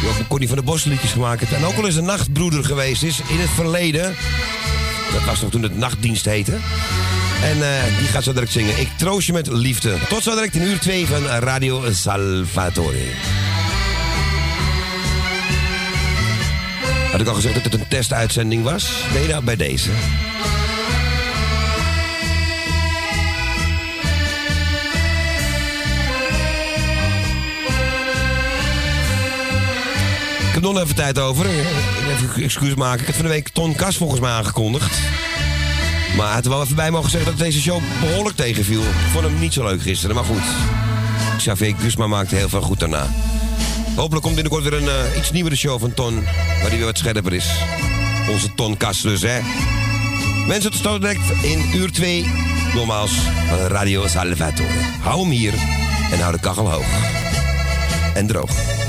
Die ook een Connie van de Bos liedjes gemaakt heeft. En ook al eens een nachtbroeder geweest is in het verleden. Dat was nog toen het nachtdienst heette. En eh, die gaat zo direct zingen. Ik troost je met liefde. Tot zo direct in uur 2 van Radio Salvatore. Had ik al gezegd dat het een testuitzending was? Nee, nou bij deze. Ik heb nog even tijd over. Even excuus maken. Ik heb van de week Ton Kas volgens mij aangekondigd. Maar had er wel even bij mogen zeggen dat deze show behoorlijk tegenviel. Ik vond hem niet zo leuk gisteren, maar goed. Xavier Gusma maakte heel veel goed daarna. Hopelijk komt binnenkort weer een eh, iets nieuwere show van Ton. Waar hij weer wat scherper is. Onze Ton Kas dus, hè. Mensen, tot zo direct in uur 2. Nogmaals, van Radio Salvatore. Hou hem hier en hou de kachel hoog. En droog.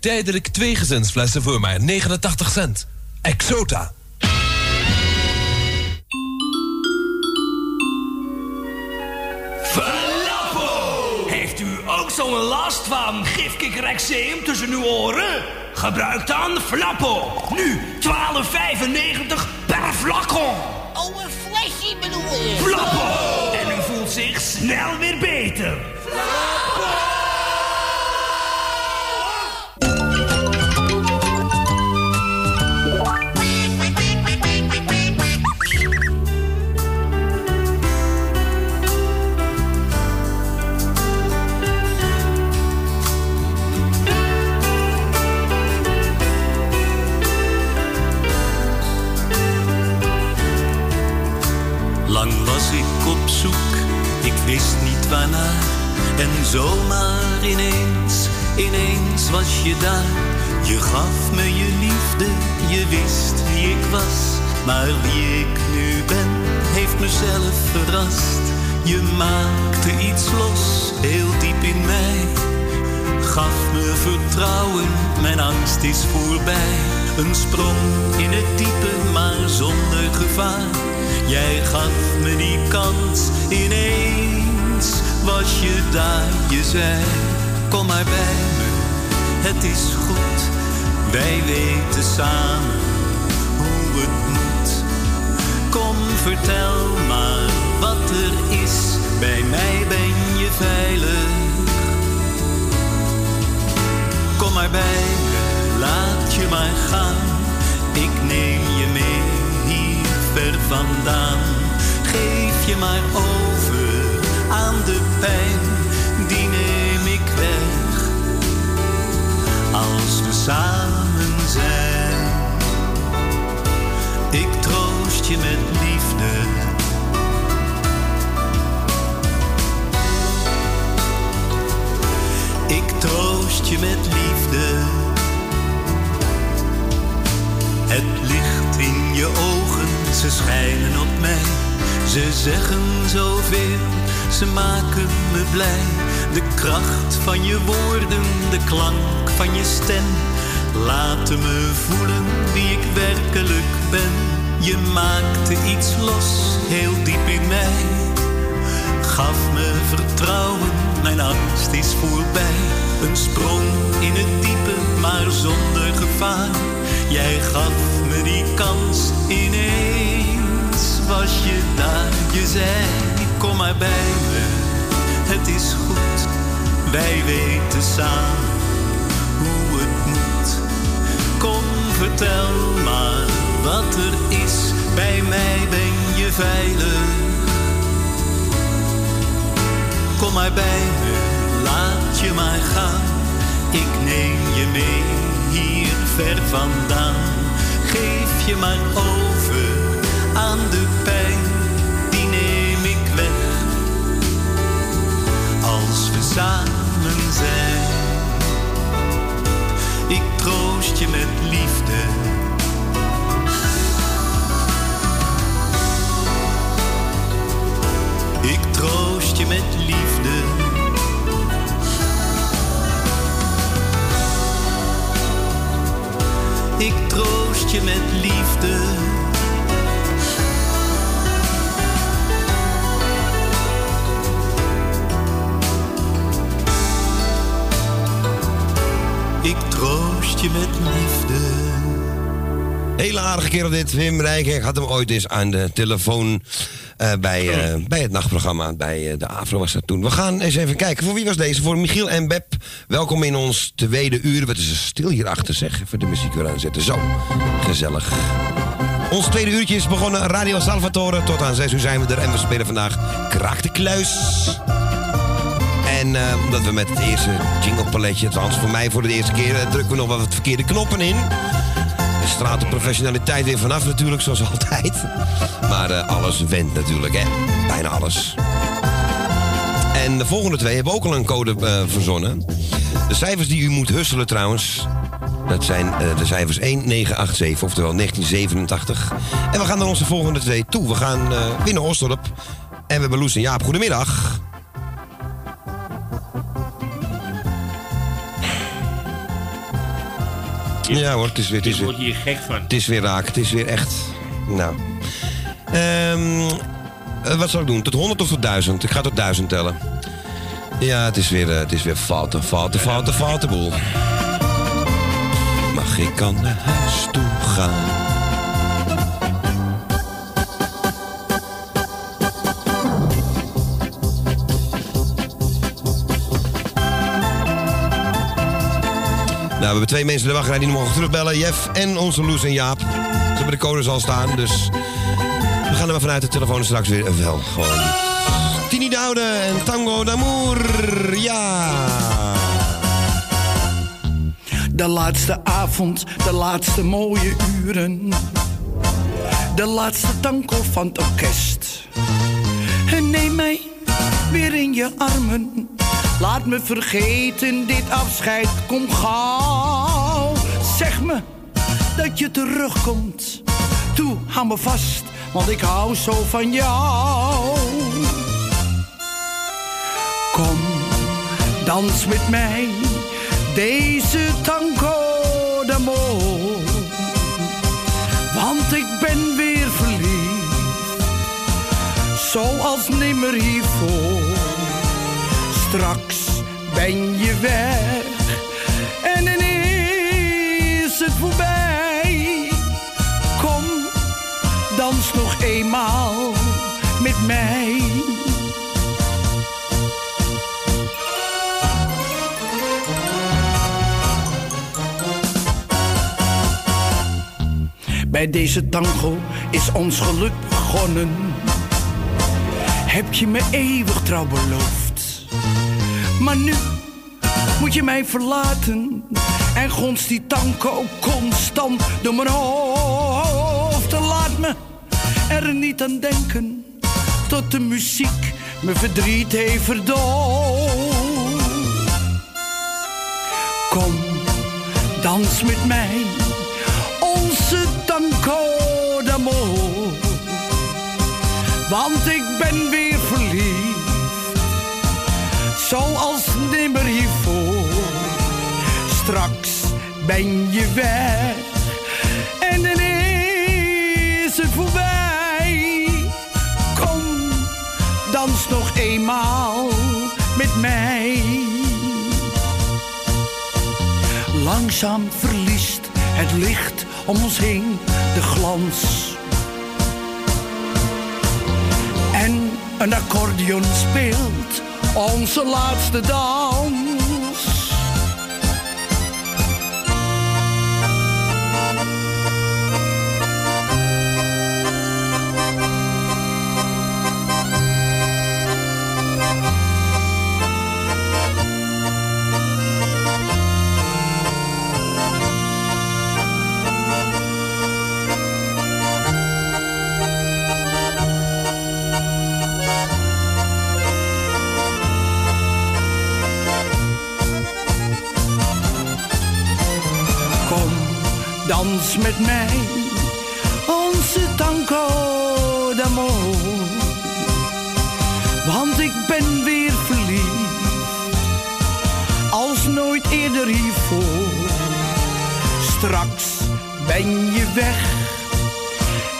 Tijdelijk twee gezinsflessen voor maar 89 cent. Exota. Flappo! Heeft u ook zo'n last van gifkikkerexeem tussen uw oren? Gebruik dan Flappo. Nu 12,95 per flacon. Oh, een flesje bedoel je? Flappo! En u voelt zich snel weer beter. Lang wist niet waarnaar. En zomaar ineens, ineens was je daar. Je gaf me je liefde, je wist wie ik was. Maar wie ik nu ben, heeft mezelf verrast. Je maakte iets los, heel diep in mij. Gaf me vertrouwen, mijn angst is voorbij. Een sprong in het diepe, maar zonder gevaar. Jij gaf me die kans, ineens was je daar. Je zei, kom maar bij me, het is goed. Wij weten samen hoe het moet. Kom, vertel maar wat er is. Bij mij ben je veilig. Kom maar bij me, laat je maar gaan. Ik neem je mee ver vandaan. Geef je maar over aan de pijn, die neem ik weg. Als we samen zijn, ik troost je met liefde. Ik troost je met liefde. Het licht in je ogen, ze schijnen op mij. Ze zeggen zoveel, ze maken me blij. De kracht van je woorden, de klank van je stem. Laten me voelen wie ik werkelijk ben. Je maakte iets los, heel diep in mij. Gaf me vertrouwen, mijn angst is voorbij. Een sprong in het diepe, maar zonder gevaar. Jij gaf die kans, ineens was je daar. Je zei, kom maar bij me, het is goed. Wij weten samen hoe het moet. Kom, vertel maar wat er is. Bij mij ben je veilig. Kom maar bij me, laat je maar gaan. Ik neem je mee hier ver vandaan. Geef je maar over aan de pijn, Dit. Wim Rijken had hem ooit eens aan de telefoon eh, bij, eh, bij het nachtprogramma. Bij eh, de Afro was dat toen. We gaan eens even kijken. Voor wie was deze? Voor Michiel en Beb. Welkom in ons tweede uur. Wat is er stil hierachter zeg. Even de muziek weer aanzetten. Zo, gezellig. Ons tweede uurtje is begonnen. Radio Salvatore. Tot aan 6 uur zijn we er. En we spelen vandaag Kraak de Kluis. En omdat we met het eerste jinglepaletje, althans voor mij voor de eerste keer, drukken we nog wat verkeerde knoppen in. Straalt de professionaliteit weer vanaf natuurlijk, zoals altijd. Maar eh, alles went natuurlijk, hè. Bijna alles. En de volgende twee hebben ook al een code eh, verzonnen. De cijfers die u moet husselen trouwens, dat zijn eh, de cijfers 1987, oftewel 1987. En we gaan naar onze volgende twee toe. We gaan binnen Osdorp. En we hebben Loes en Jaap. Goedemiddag. Ja hoor, het is weer... Het is hier gek van. het is weer raak. Het is weer echt... Nou. Eh, wat zal ik doen? Tot 100 of tot 1000? Ik ga tot 1000 tellen. Ja, het is weer, eh, het is weer fouten, fouten, fouten, fouten boel. Mag ik kan naar huis toe gaan? Nou, we hebben twee mensen in de wachtrij die nog mogen terugbellen. Jeff en onze Loes en Jaap. Ze hebben de codes al staan, dus... We gaan er maar vanuit de telefoon straks weer wel gewoon... Tini Doude en Tango d'Amour. Ja! De laatste avond, de laatste mooie uren. De laatste tango van het orkest. En neem mij weer in je armen. Laat me vergeten, dit afscheid kom gauw. Zeg me dat je terugkomt. Toe, hou me vast, want ik hou zo van jou. Kom, dans met mij deze tango d'amore. Want ik ben weer verliefd, zoals nimmer hiervoor. Straks ben je weg en dan is het voorbij. Kom, dans nog eenmaal met mij. Bij deze tango is ons geluk begonnen. Heb je me eeuwig trouw beloofd. Maar nu moet je mij verlaten. En gonst die tango constant door mijn hoofd. En laat me er niet aan denken. Tot de muziek me verdriet heeft verdoofd. Kom, dans met mij onze tango d'amore. Want ik ben weer zoals nimmer hiervoor. Straks ben je weg en dan is het voorbij. Kom, dans nog eenmaal met mij. Langzaam verliest het licht om ons heen de glans. En een accordeon speelt onze laatste dans. Dans met mij, onze tango d'amore. Want ik ben weer verliefd, als nooit eerder hiervoor. Straks ben je weg,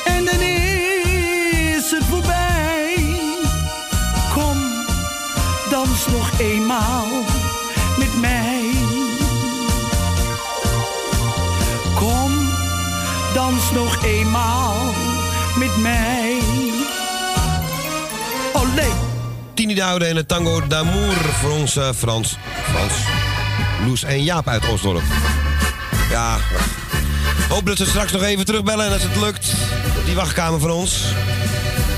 en dan is het voorbij. Kom, dans nog eenmaal dans nog eenmaal met mij. Olé! Tini Doude en het Tango d'Amour voor ons eh, Frans, Frans, Loes en Jaap uit Osdorp. Ja, hoop dat ze straks nog even terugbellen en als het lukt, die wachtkamer van ons.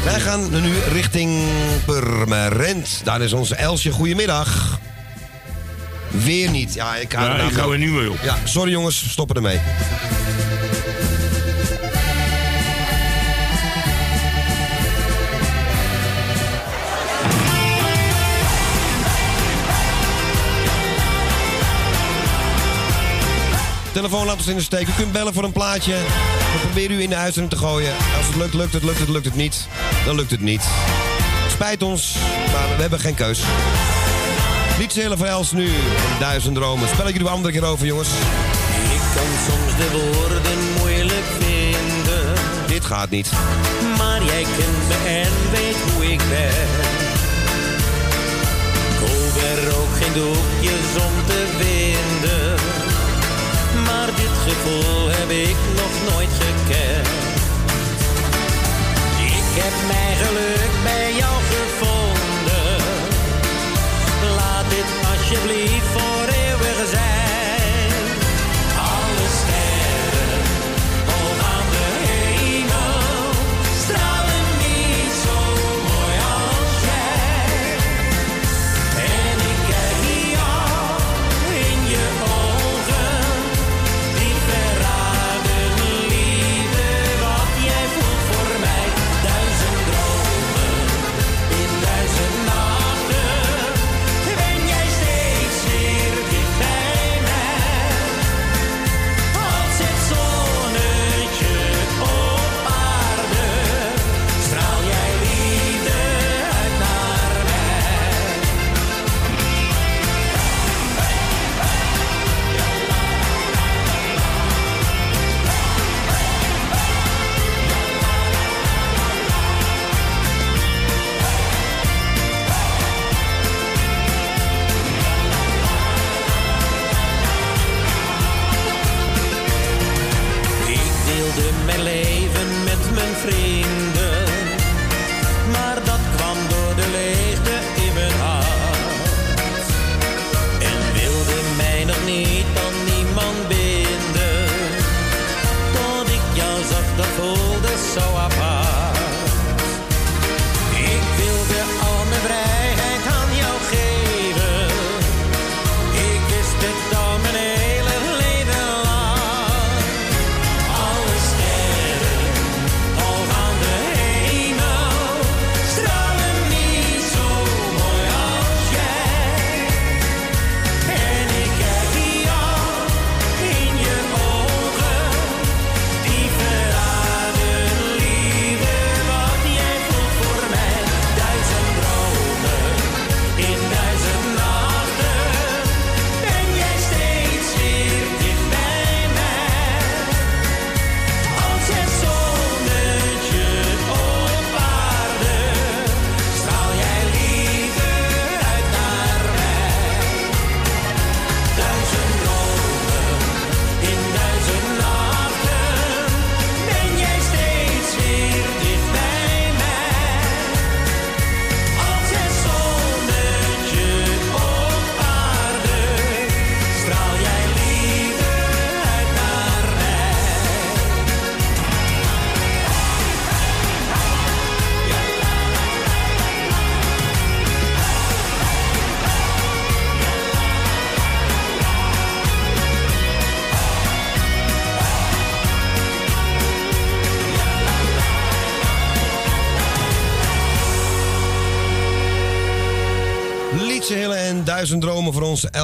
Wij gaan nu richting Purmerend. Daar is onze Elsje. Goedemiddag. Weer niet. Ja, ik, Ja, ik hou er niet meer op. Ja, sorry jongens, stoppen ermee. Telefoon laat ons in de steek. U kunt bellen voor een plaatje. We proberen u in de uitzending te gooien. Als het lukt, lukt het. Lukt het, lukt het niet. Dan lukt het niet. Spijt ons, maar we hebben geen keus. Niet zelen voor Els nu. Duizend dromen. Spel ik jullie een andere keer over, jongens. Ik kan soms de woorden moeilijk vinden. Dit gaat niet. Maar jij kent me en weet hoe ik ben. Er ook geen doekjes om te winden. Dit gevoel heb ik nog nooit gekend. Ik heb mijn geluk bij jou gevonden. Laat dit alsjeblieft voor eeuwig zijn.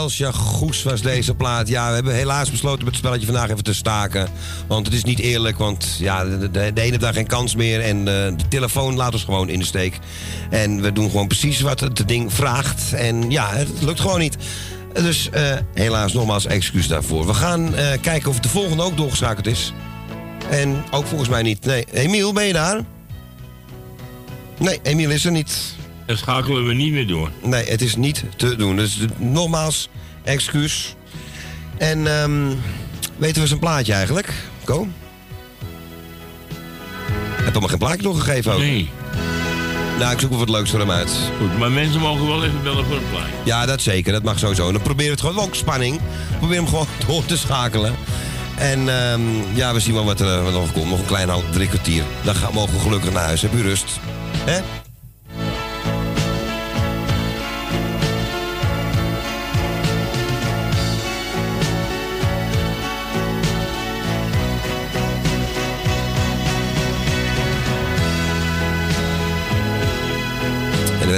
Elsja Goes was deze plaat. Ja, we hebben helaas besloten met het spelletje vandaag even te staken. Want het is niet eerlijk, want ja, de, de, de ene heeft daar geen kans meer. En eh, de telefoon laat ons gewoon in de steek. En we doen gewoon precies wat het ding vraagt. En ja, het lukt gewoon niet. Dus eh, helaas nogmaals excuus daarvoor. We gaan eh, kijken of de volgende ook doorgeschakeld is. En ook volgens mij niet. Nee, Emiel, ben je daar? Nee, Emiel is er niet. Dan schakelen we niet meer door. Nee, het is niet te doen. Dus nogmaals, excuus. En ehm, weten we zijn plaatje eigenlijk? Ko? Heb je hem geen plaatje doorgegeven ook? Nee. Nou, ik zoek wel wat leuks voor hem uit. Goed, maar mensen mogen wel even bellen voor een plaatje. Ja, dat zeker. Dat mag sowieso. En dan proberen we het gewoon ook spanning. Probeer hem gewoon door te schakelen. En ehm, ja, we zien wel wat er, wat er nog komt. Nog een klein half, drie kwartier. Dan gaan, mogen we gelukkig naar huis. Heb u rust. Hè?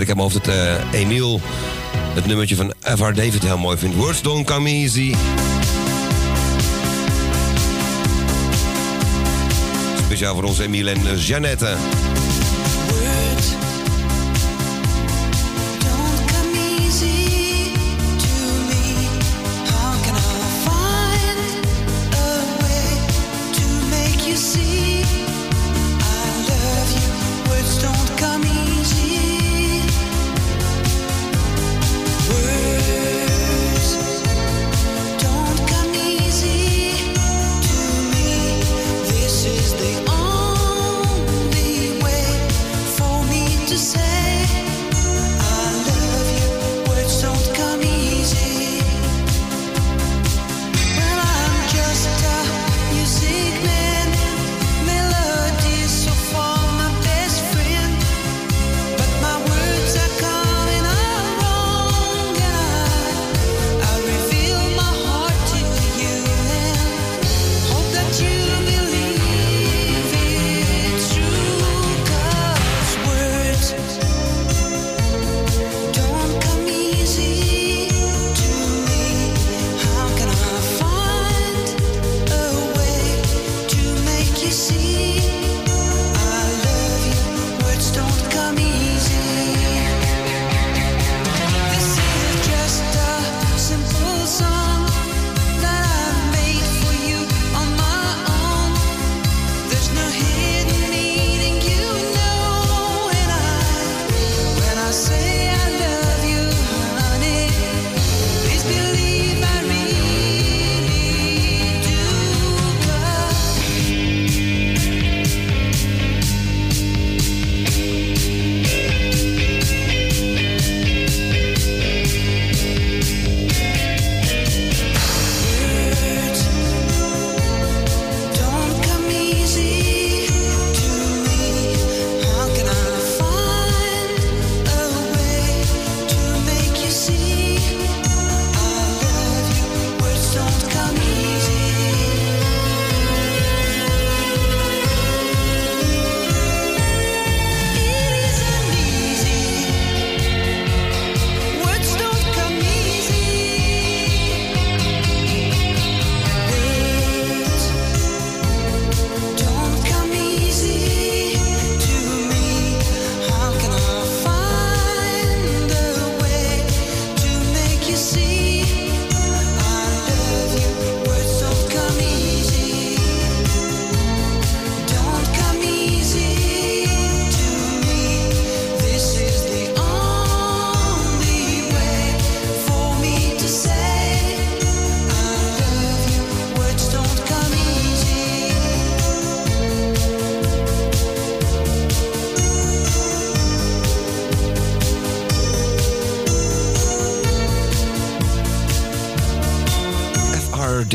Ik uit mijn hoofd dat eh, Emiel het nummertje van F.R. David heel mooi vindt. Words don't come easy. Speciaal voor ons Emiel en eh,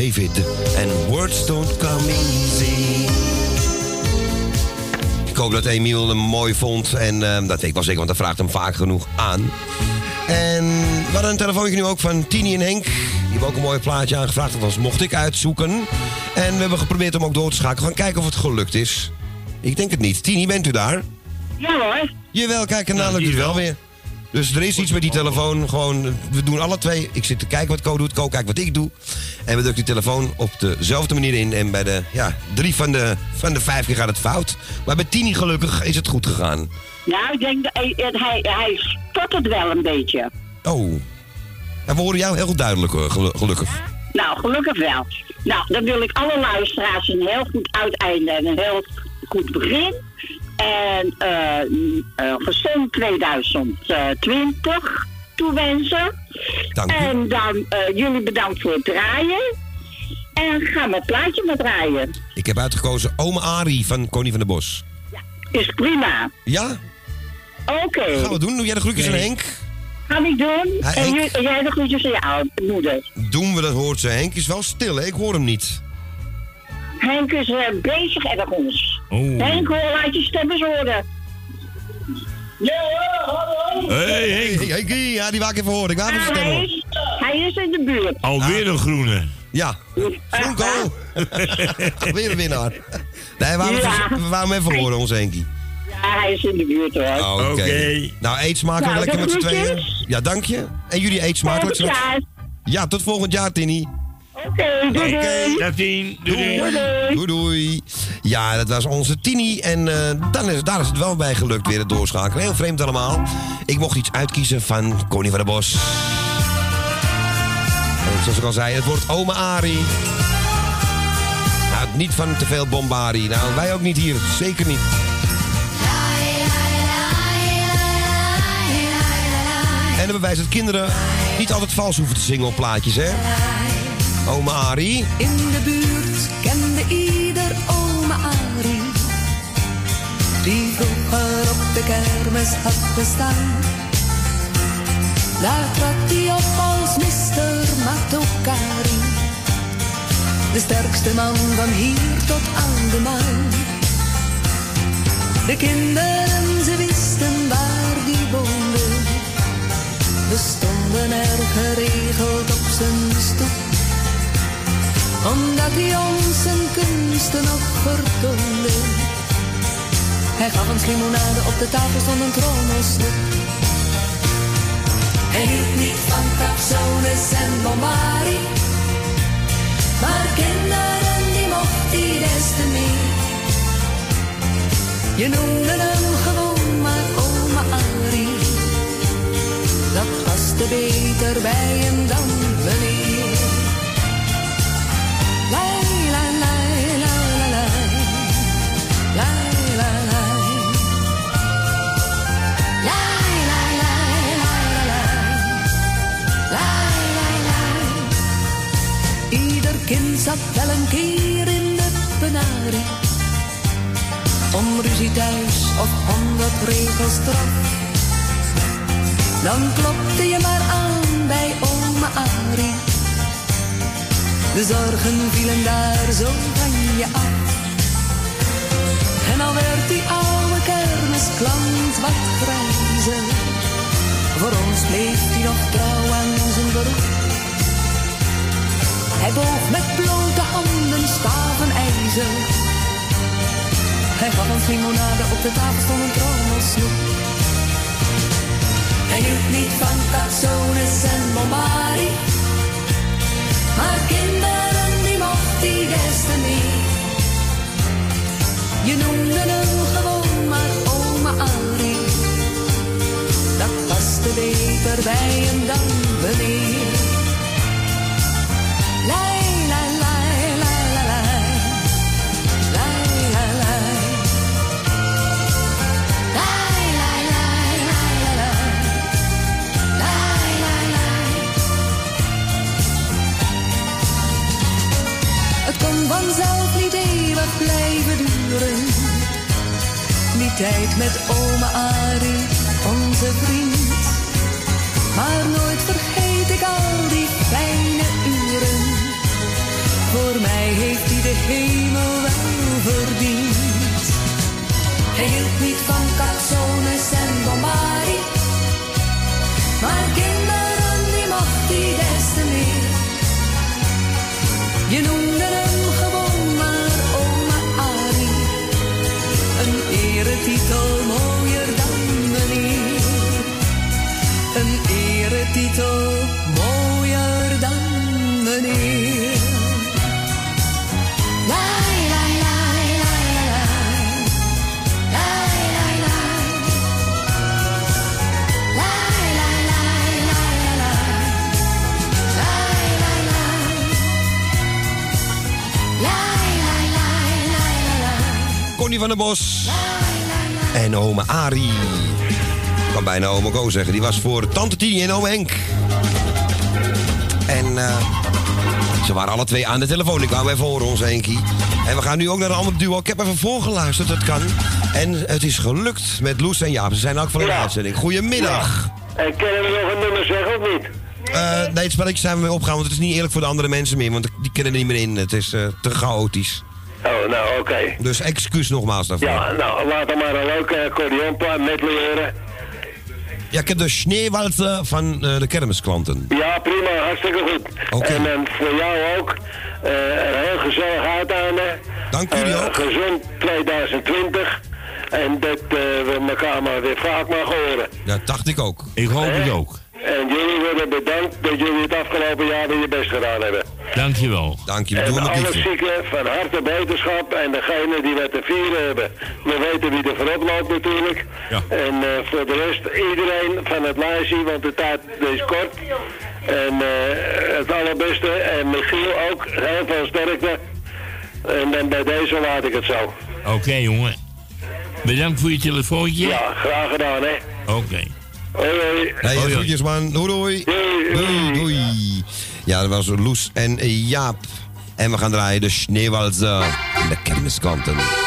David. En Words Don't Come Easy. Ik hoop dat Emiel hem mooi vond. En eh, dat weet ik wel zeker, want hij vraagt hem vaak genoeg aan. En we hadden een telefoontje nu ook van Tini en Henk. Die hebben ook een mooi plaatje aangevraagd. Dat mocht ik uitzoeken. En we hebben geprobeerd om ook door te schakelen. Gaan kijken of het gelukt is. Ik denk het niet. Tini, bent u daar? Ja hoor. Jawel, kijk, en nou lukt het wel weer. Dus er is iets met die telefoon. Gewoon, we doen alle twee. Ik zit te kijken wat Co doet. Co kijkt wat ik doe. En we drukken die telefoon op dezelfde manier in. En bij de ja, drie van de, van de vijf keer gaat het fout. Maar bij Tini gelukkig is het goed gegaan. Nou, ik denk dat hij, hij, hij stottert wel een beetje. Oh. We horen jou heel duidelijk, hoor, gelu- gelukkig. Nou, gelukkig wel. Nou, dan wil ik alle luisteraars een heel goed uiteinde en een heel goed begin. En eh eh, gezond 2020 toewensen. Dank u. En dan eh, jullie bedankt voor het draaien. En ga mijn plaatje maar draaien. Ik heb uitgekozen Ome Arie van Connie van der Bos. Is prima. Ja? Oké. Gaan we doen? Doe jij de groetjes aan. Henk? Ga ik doen. Hij- en, Henk. jij de groetjes aan je oude moeder. Doen we dat, hoort ze. Henk is wel stil, hè? Ik hoor hem niet. Henk is eh, bezig ergens. Oh. Henk, hoor, laat je stem eens horen. Ja, hallo. Hey, Henk. Hey, Henkie, ja, die wou ik even horen. Ik wou stem Hij is, hij is in de buurt. Alweer een groene. Ja. Groenko. Weer een winnaar. Nee, we wouden, Ja. even horen, onze Henkie. Ja, hij is in de buurt hoor. Oké. Nou, eet smakelijk Nou, lekker met z'n de tweeën. Ja, dank je. En jullie eet smakelijk. Volgend straks. jaar. Ja, tot volgend jaar, Tini. Oké, doei doei. Tien. Doei, doei. Doei, doei. Doei, doei. Ja, dat was onze Tini. En eh, dan is, daar is het wel bij gelukt, weer het doorschakelen. Heel vreemd allemaal. Ik mocht iets uitkiezen van Connie van der Bos. En zoals ik al zei, het wordt Ome Ari. Nou, niet van te veel bombari. Nou, wij ook niet hier. Zeker niet. En dat bewijst dat kinderen niet altijd vals hoeven te zingen op plaatjes, hè? Ome Ari. In de buurt kende ieder oma Arie. Die vroeger op de kermis had bestaan. Daar trad hij op als Mister Matokari. De sterkste man van hier tot aan de maan. De kinderen, ze wisten waar die woonde. We stonden er geregeld op zijn stoep omdat hij ons zijn kunsten nog vertoonde. Hij gaf ons limonade, op de tafel stond een trommelstoep. Hij hield niet van capsones en bombari. Maar kinderen, die mocht hij des te meer. Je noemde hem gewoon maar oma Arie. Dat paste beter bij hem dan zat wel een keer in de penarie. Om ruzie thuis of honderd regels straf. Dan klopte je maar aan bij oma Arie. De zorgen vielen daar zo van je af. En al werd die oude kermisklant wat grijzer. Voor ons bleef hij nog trouw aan zijn beroep. Hij boog met blote handen staven ijzer. Hij gaf ons limonade, op de tafel stond een trommelsnoep. Hij hield niet van calzones en bombari. Maar kinderen, die mocht hij des te meer. Je noemde hem gewoon maar oma Arie. Dat paste beter bij hem dan wanneer. Tijd met oma Arie, onze vriend. Maar nooit vergeet ik al hemel wel verdient. Hij hield niet van calzones en bombari, maar kinderen die mocht hij des te meer. Je noemde hem gewoon maar oma Arie, een eretitel mooier dan meneer. Een eretitel mooier dan meneer. Van der Bos. En ome Arie. Ik kan bijna ome Go zeggen. Die was voor tante Tini en ome Henk. En eh, ze waren alle twee aan de telefoon. Ik wou even horen, onze Henkie. En we gaan nu ook naar een ander duo. Ik heb even voorgeluisterd, dat kan. En het is gelukt met Loes en Jaap. Ze zijn ook van de uitzending. Goedemiddag. En kunnen we nog een nummer zeggen of niet? Eh, nee, het spelletje zijn we mee opgegaan, want het is niet eerlijk voor de andere mensen meer. Want die kennen er niet meer in. Het is eh, te chaotisch. Oh, nou oké. Dus excuus nogmaals daarvoor. Ja, nou laat dan maar een leuke accordeonplaat met leren. Ja, ik heb de sneeuwwalsen van eh, de kermisklanten. Ja, prima, hartstikke goed. En dan voor jou ook eh, een heel gezellig uiteinde. Dank jullie Eh, ook. Gezond 2020. En dat eh, we elkaar maar weer vaak mogen horen. Ja, dacht ik ook. Ik hoop het ook. En jullie worden bedankt dat jullie het afgelopen jaar weer je best gedaan hebben. Dankjewel. Dank je, we En alle zieken van harte beterschap. En degene die wat te vieren hebben, we weten wie er voorop loopt natuurlijk. Ja. En eh, voor de rest iedereen van het lijstje, want de tijd is kort. En eh, het allerbeste. En Michiel ook heel veel sterkte. En dan bij deze laat ik het zo. Oké, jongen. Bedankt voor je telefoontje. Ja, graag gedaan hè. Oké. Hoi hoi. Hey, Hoi, groetjes man. Doei doei. Doei doei. Ja, dat was Loes en Jaap. En we gaan draaien de sneeuwwalsen. De kermiskanten.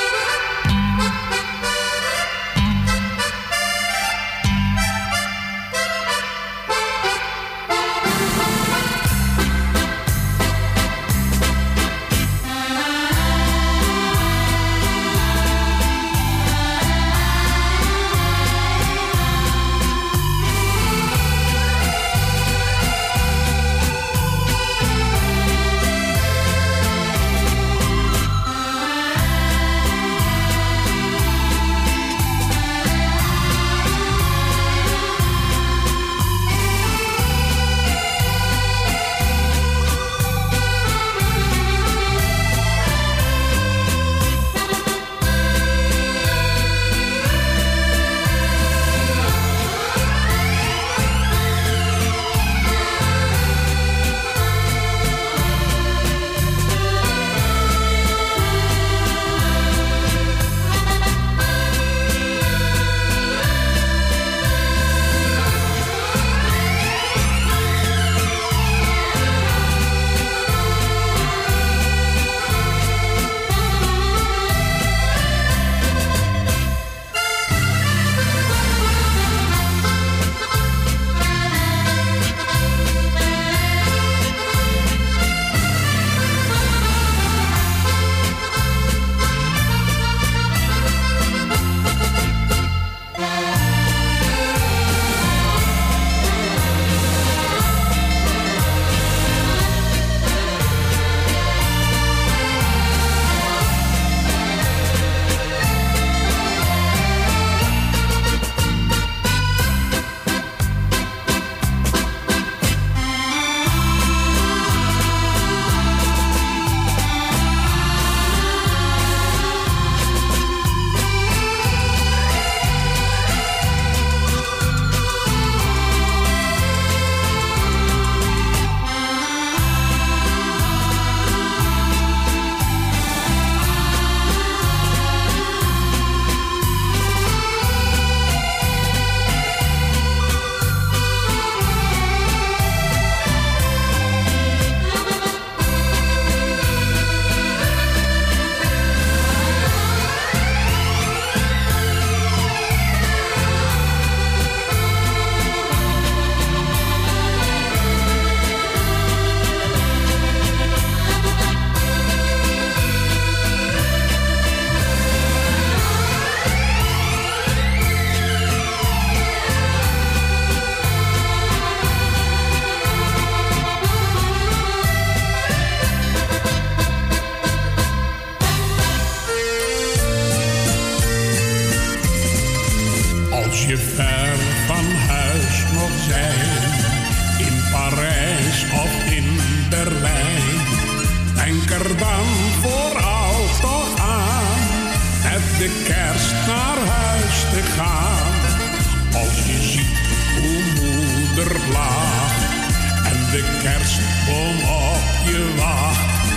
De kerstboom op je wacht,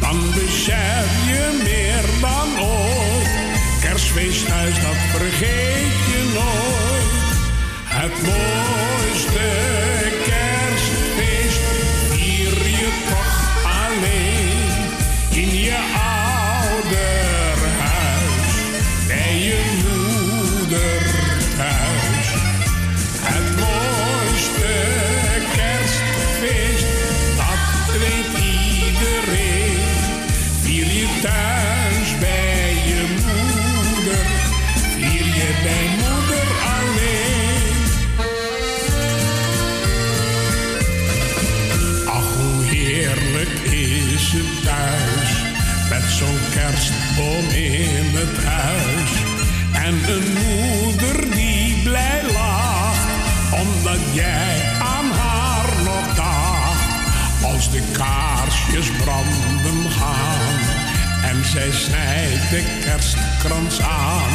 dan besef je meer dan ooit. Kerstfeest thuis, dat vergeet je nooit. Het mooiste zo'n kerstboom in het huis. En een moeder die blij lacht, omdat jij aan haar nog dacht. Als de kaarsjes branden gaan en zij snijdt de kerstkrans aan,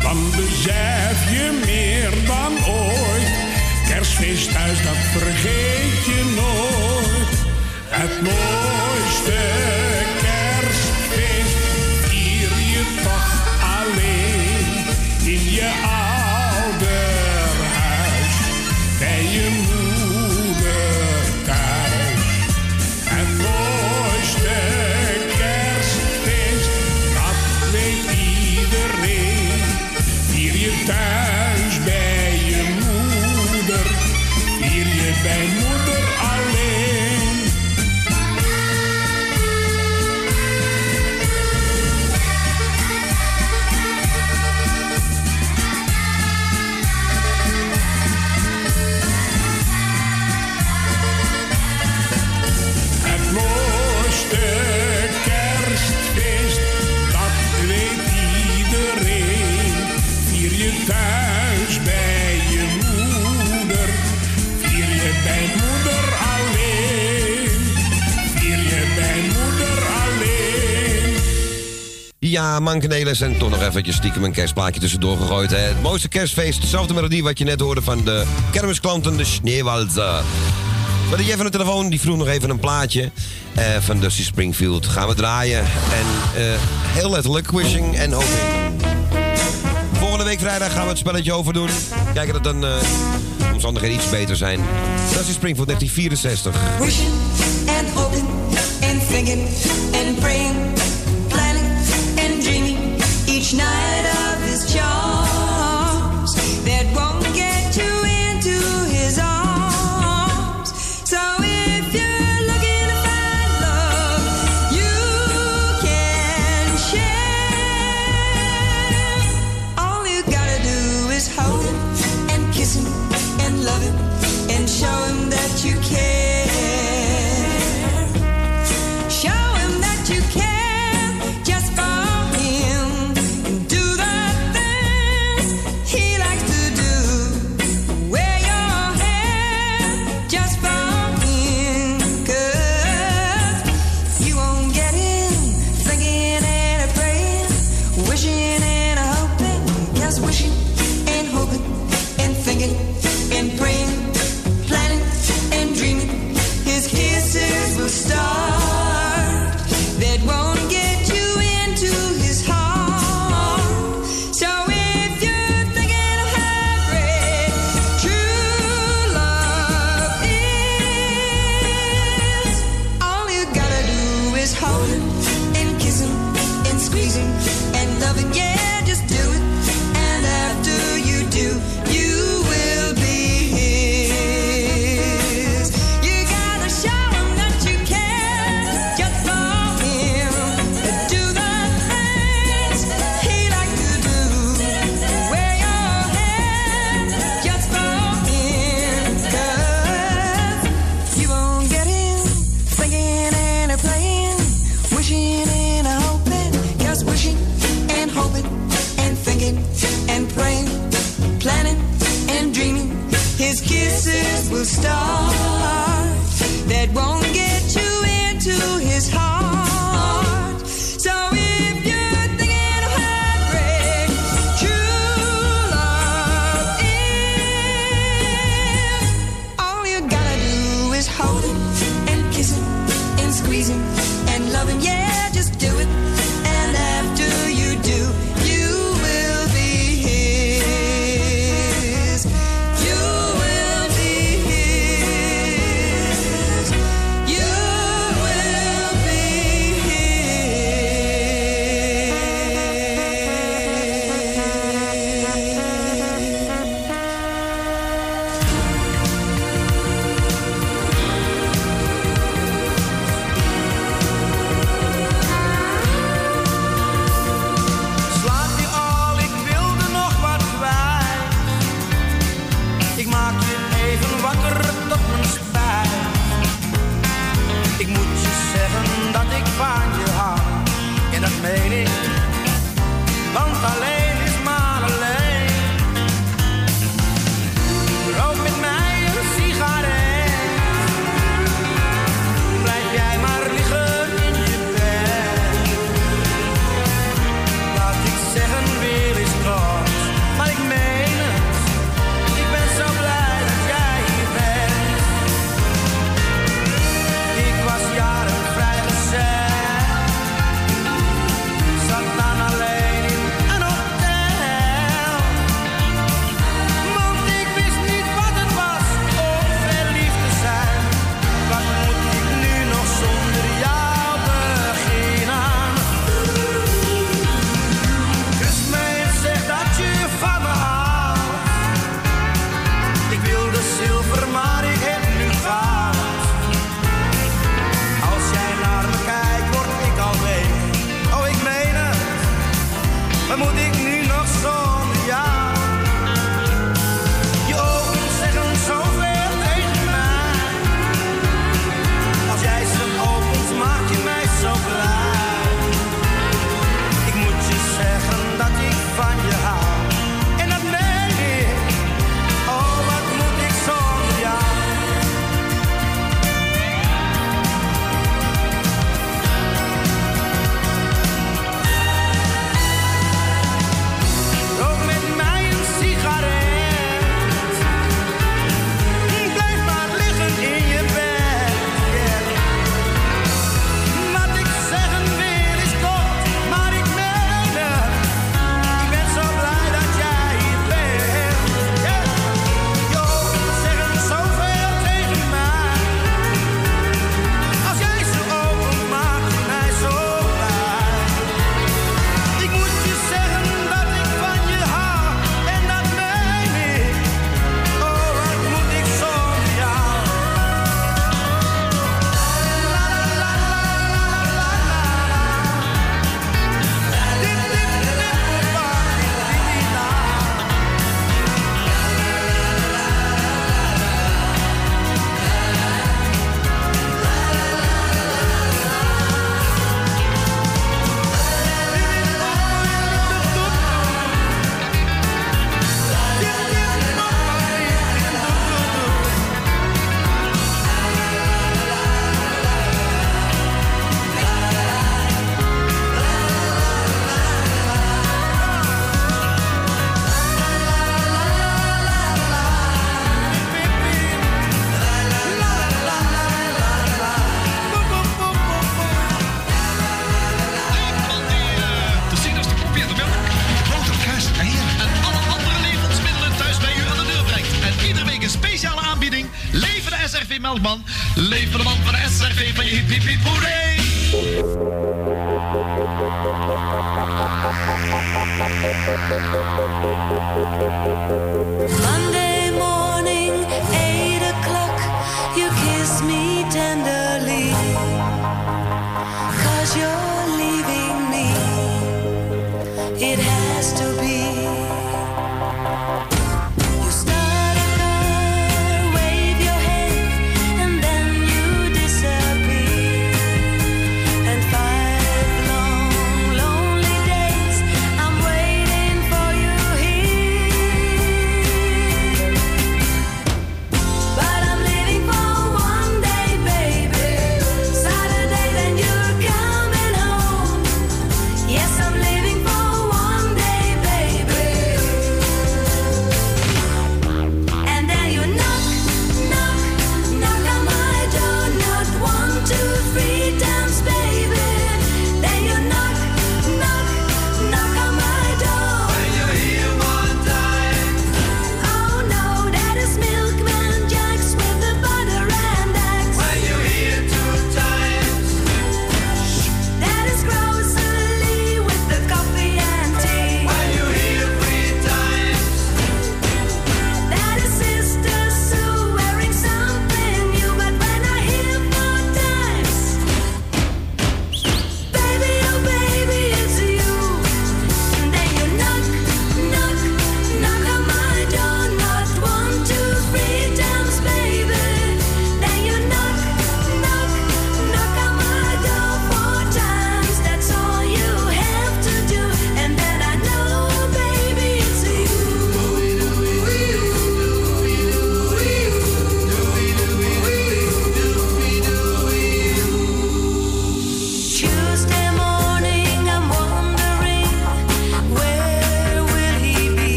dan besef je meer dan ooit. Kerstfeest thuis, dat vergeet je nooit. Het mooiste kerstfeest Ja, Mankenelis en toch nog eventjes stiekem een kerstplaatje tussendoor gegooid. Hè. Het mooiste kerstfeest, dezelfde melodie wat je net hoorde van de kermisklanten, de Sneeuwwalzer. Maar jij van de telefoon, die vroeg nog even een plaatje eh, van Dusty Springfield. Gaan we draaien. En eh, heel letterlijk, wishing en hoping. Volgende week vrijdag gaan we het spelletje overdoen. Kijken dat dan eh omstandigheden iets beter zijn. Dusty Springfield 1964. Wishing and hoping and thinking and praying, Schneider.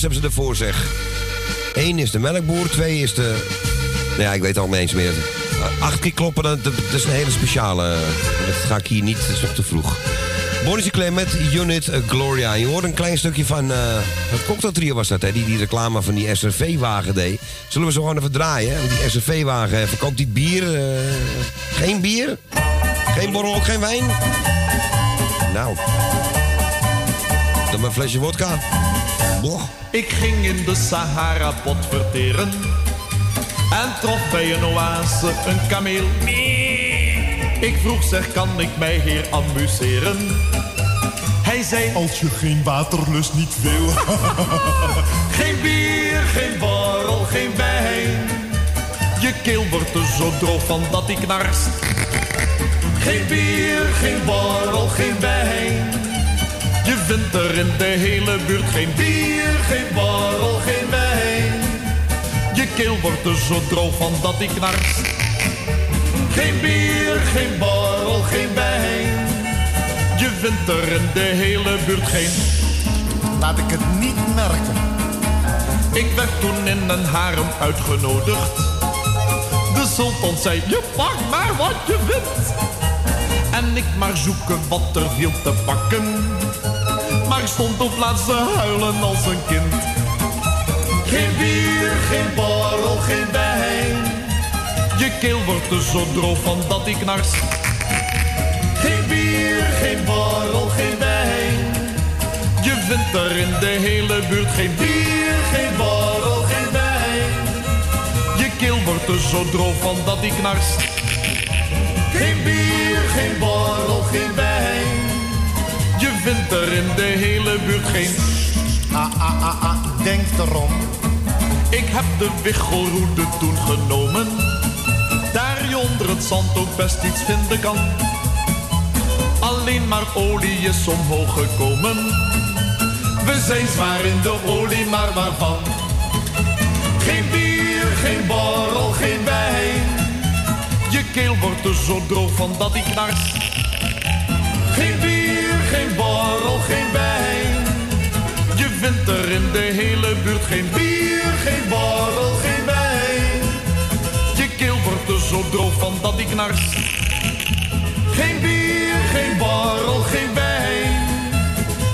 Hebben ze ervoor, zeg. Eén is de melkboer, twee is de... Nou ja, ik weet het al niet eens meer. Acht keer kloppen, dat, is een hele speciale. Dat ga ik hier niet, dat is nog te vroeg. Bonnie Sinclair met Unit eh, Gloria. Je hoort een klein stukje van... eh het cocktailtrio was dat, hè? Die die reclame van die SRV-wagen deed. Zullen we zo gewoon even draaien, die SRV-wagen verkoopt die bier... eh, geen bier? Geen borrel, ook geen wijn? Nou... Dan een flesje wodka. Ik ging in de Sahara pot verteren en trof bij een oase een kameel. Ik vroeg zeg, kan ik mij hier amuseren? Hij zei, als je geen water lust, niet veel. geen bier, geen borrel, geen wijn. Je keel wordt er zo droog van dat ik knarst. Geen bier, geen borrel, geen wijn. Je vindt er in de hele buurt geen bier, geen borrel, geen wijn. Je keel wordt er zo droog van dat ik knarst. Geen bier, geen borrel, geen wijn. Je vindt er in de hele buurt geen... Laat ik het niet merken. Ik werd toen in een harem uitgenodigd. De sultan zei, je pakt maar wat je vindt. En ik maar zoeken wat er viel te pakken. Maar ik stond op plaats te huilen als een kind. Geen bier, geen borrel, geen wijn. Je keel wordt er zo droog van dat ik knars. Geen bier, geen borrel, geen wijn. Je vindt er in de hele buurt geen bier, geen borrel, geen wijn. Je keel wordt er zo droog van dat ik knars. Geen bier, geen borrel, geen wijn. Je vindt er in de hele buurt geen... Ah, ah, ah, ah, denk erom. Ik heb de wichelroede toen genomen. Daar je onder het zand ook best iets vinden kan. Alleen maar olie is omhoog gekomen. We zijn zwaar in de olie, maar waarvan? Geen bier, geen borrel, geen wijn. Je keel wordt er zo droog van dat ik knars. Geen bier, geen borrel, geen wijn. Je vindt er in de hele buurt geen bier, geen borrel, geen wijn. Je keel wordt er zo droog van dat ik knars. Geen bier, geen borrel, geen wijn.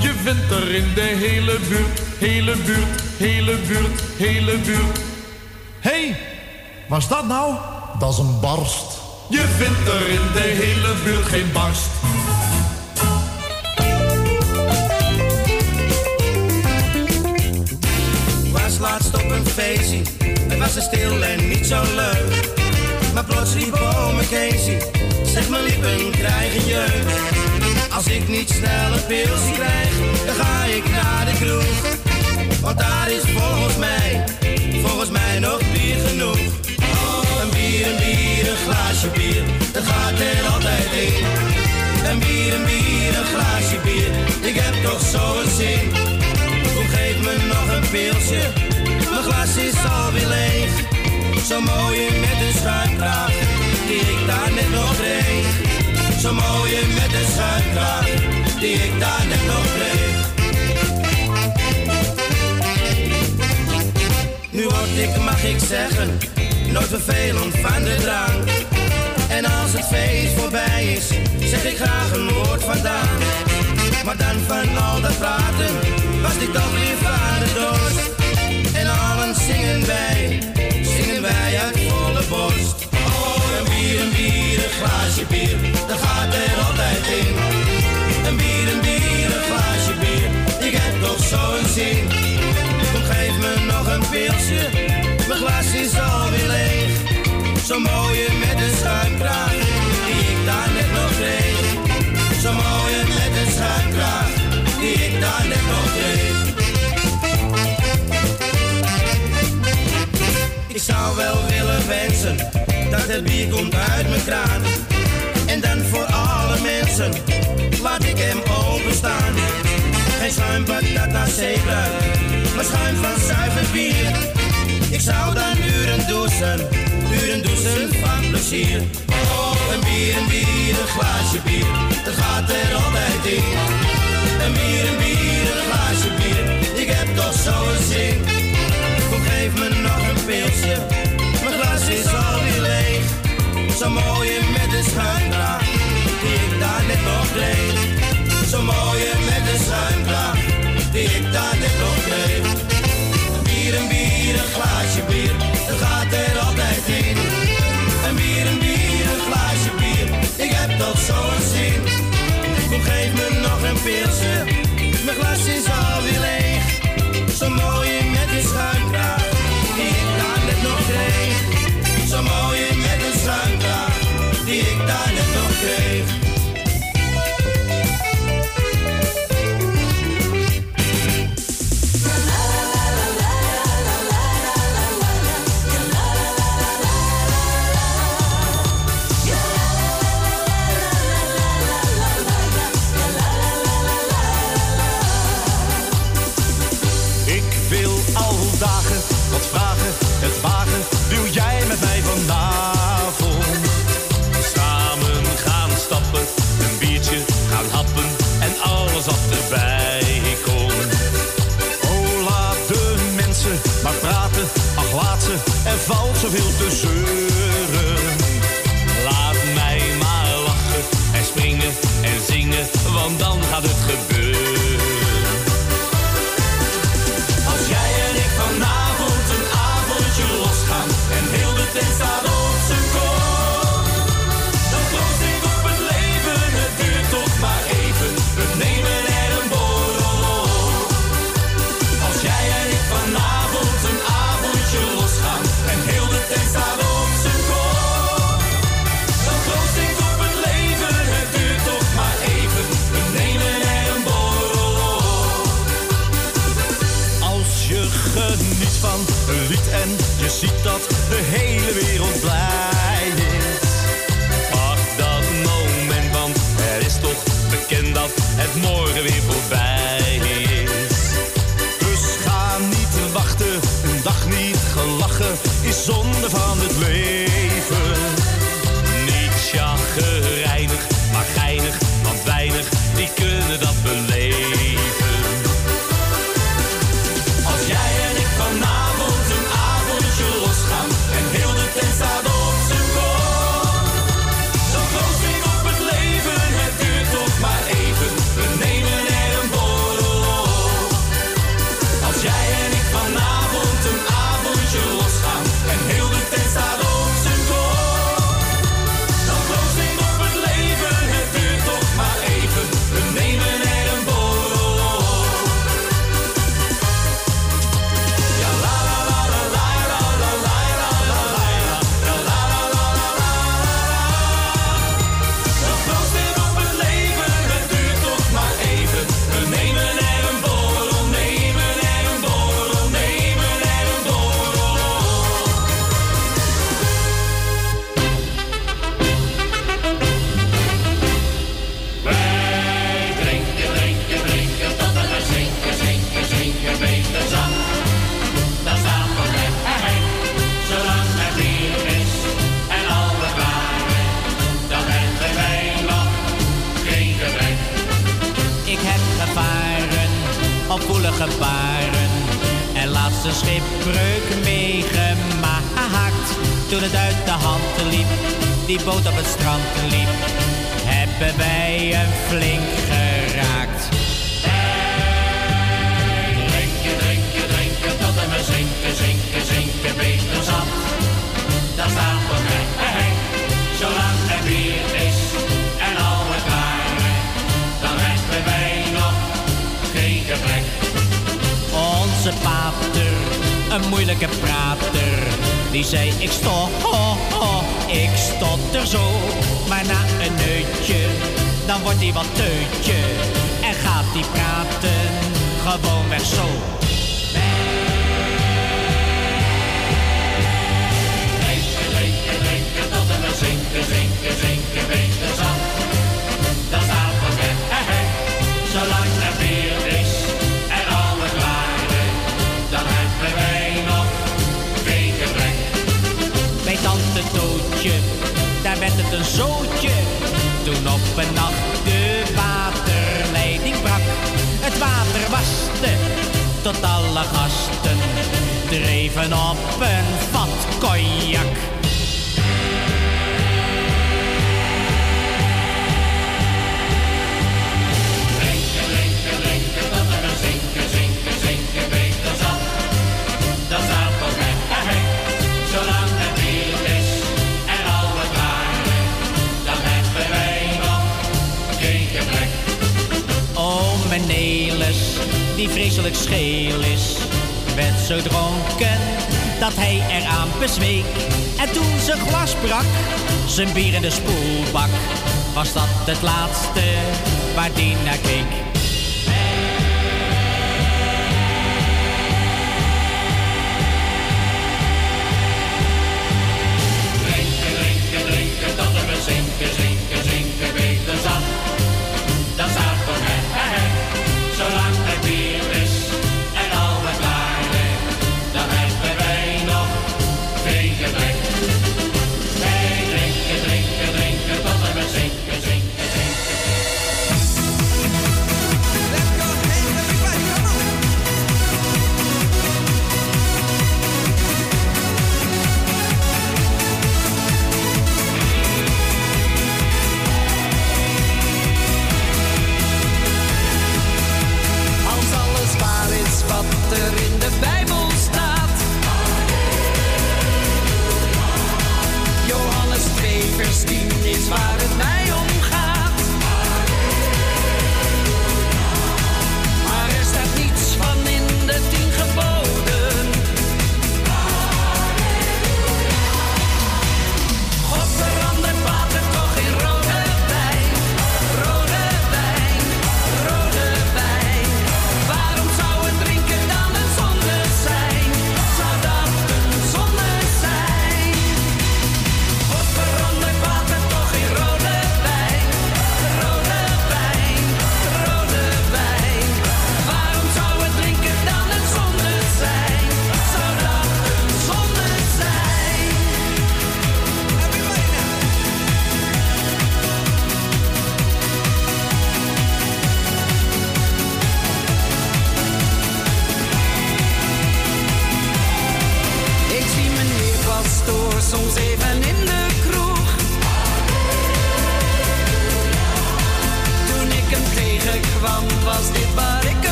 Je vindt er in de hele buurt, hele buurt, hele buurt, hele buurt. Hé, hey, was dat nou? Dat is een barst. Je vindt er in de hele buurt geen barst. Feestje. Het was er stil en niet zo leuk. Maar plots riep ome Casey. Zeg mijn lippen krijgen jeugd. Als ik niet snel een pilsje krijg, dan ga ik naar de kroeg. Want daar is volgens mij, volgens mij nog bier genoeg. Een bier, een bier, een glaasje bier, dat gaat er altijd in. Een bier, een bier, een glaasje bier, ik heb toch zo'n zin. Kom, geef me nog een pilsje, mijn glas is alweer leeg. Zo mooie met een schuimkraag, die ik daar net nog kreeg. Zo mooie met een schuimkraag, die ik daar net nog kreeg. Nu word ik, mag ik zeggen, nooit vervelend van de drank. En als het feest voorbij is, zeg ik graag een woord vandaan. Maar dan van al dat praten, was ik toch weer van de dorst. En allen zingen wij, zingen wij uit volle borst. Oh, een bier, een bier, een glaasje bier, dat gaat er altijd in. Een bier, een bier, een glaasje bier, ik heb toch zo'n zin. Kom, geef me nog een pilsje, mijn glas is alweer leeg. Zo mooie met een schuimkraag, die ik daar net nog kreeg. Zo mooie met een schuimkraag, Ik zou wel willen wensen, dat het bier komt uit mijn kraan. En dan voor alle mensen, laat ik hem openstaan. Geen schuim patata zeker, maar schuim van zuiver bier. Ik zou dan uren douchen, uren douchen van plezier. Oh, een bier, een bier, een glaasje bier, dat gaat er altijd in. Een bier, een bier, een glaasje bier. Ik heb toch zo'n zin. some more.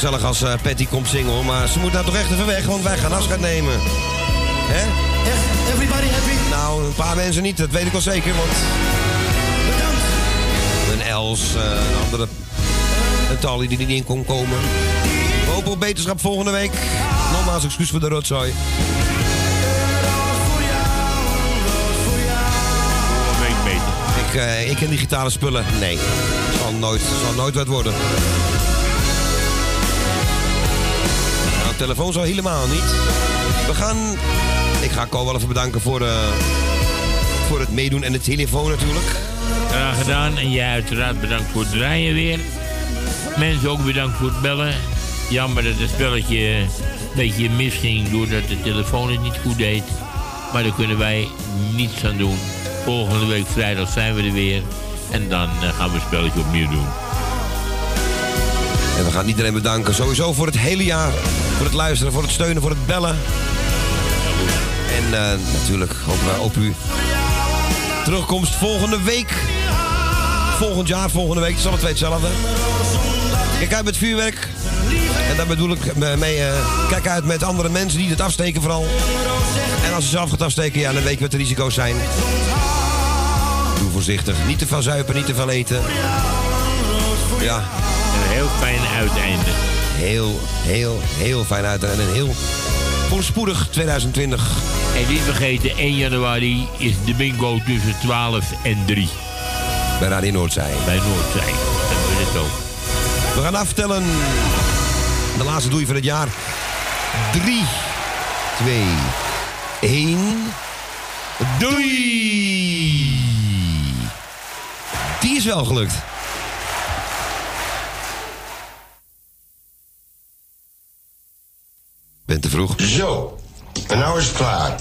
Gezellig als eh, Patty komt zingen hoor. Maar ze moet nou toch echt even weg, want wij gaan afscheid nemen. Hè? Echt? Everybody happy? Nou, een paar mensen niet, dat weet ik wel zeker, want... Bedankt. Een Els, eh, een andere... Een Tally die er niet in kon komen. We hopen op beterschap volgende week. Nogmaals excuus voor de rotzooi. Week beter. Ik, eh, ik ken digitale spullen. Nee, zal nooit, zal nooit wat worden. Telefoon zal helemaal niet. We gaan... Ik ga Ko wel even bedanken voor, eh, voor het meedoen en de telefoon natuurlijk. Graag gedaan. En jij uiteraard bedankt voor het draaien weer. Mensen ook bedankt voor het bellen. Jammer dat het spelletje een beetje misging doordat de telefoon het niet goed deed. Maar daar kunnen wij niets aan doen. Volgende week vrijdag zijn we er weer. En dan eh, gaan we het spelletje opnieuw doen. En we gaan iedereen bedanken. Sowieso voor het hele jaar. Voor het luisteren, voor het steunen, voor het bellen. En eh, natuurlijk hopen wij op u. Terugkomst volgende week. Volgend jaar, volgende week. Het is alle twee hetzelfde. Kijk uit met vuurwerk. En daar bedoel ik mee, eh, kijk uit met andere mensen die het afsteken vooral. En als je zelf gaat afsteken, ja, dan weet je wat de risico's zijn. Doe voorzichtig. Niet te veel zuipen, niet te veel eten. Ja. Een heel fijn uiteinde. Heel, heel, heel fijn uit. En een heel voorspoedig 2020. En niet vergeten, 1 januari is de bingo tussen 12 en 3. Bij Radio Noordzij. Bij Noordzij. Dat we het ook. We gaan aftellen. De laatste doei van het jaar. 3, 2, 1. Doei! Die is wel gelukt. Ben te vroeg. Zo, en nou is het klaar.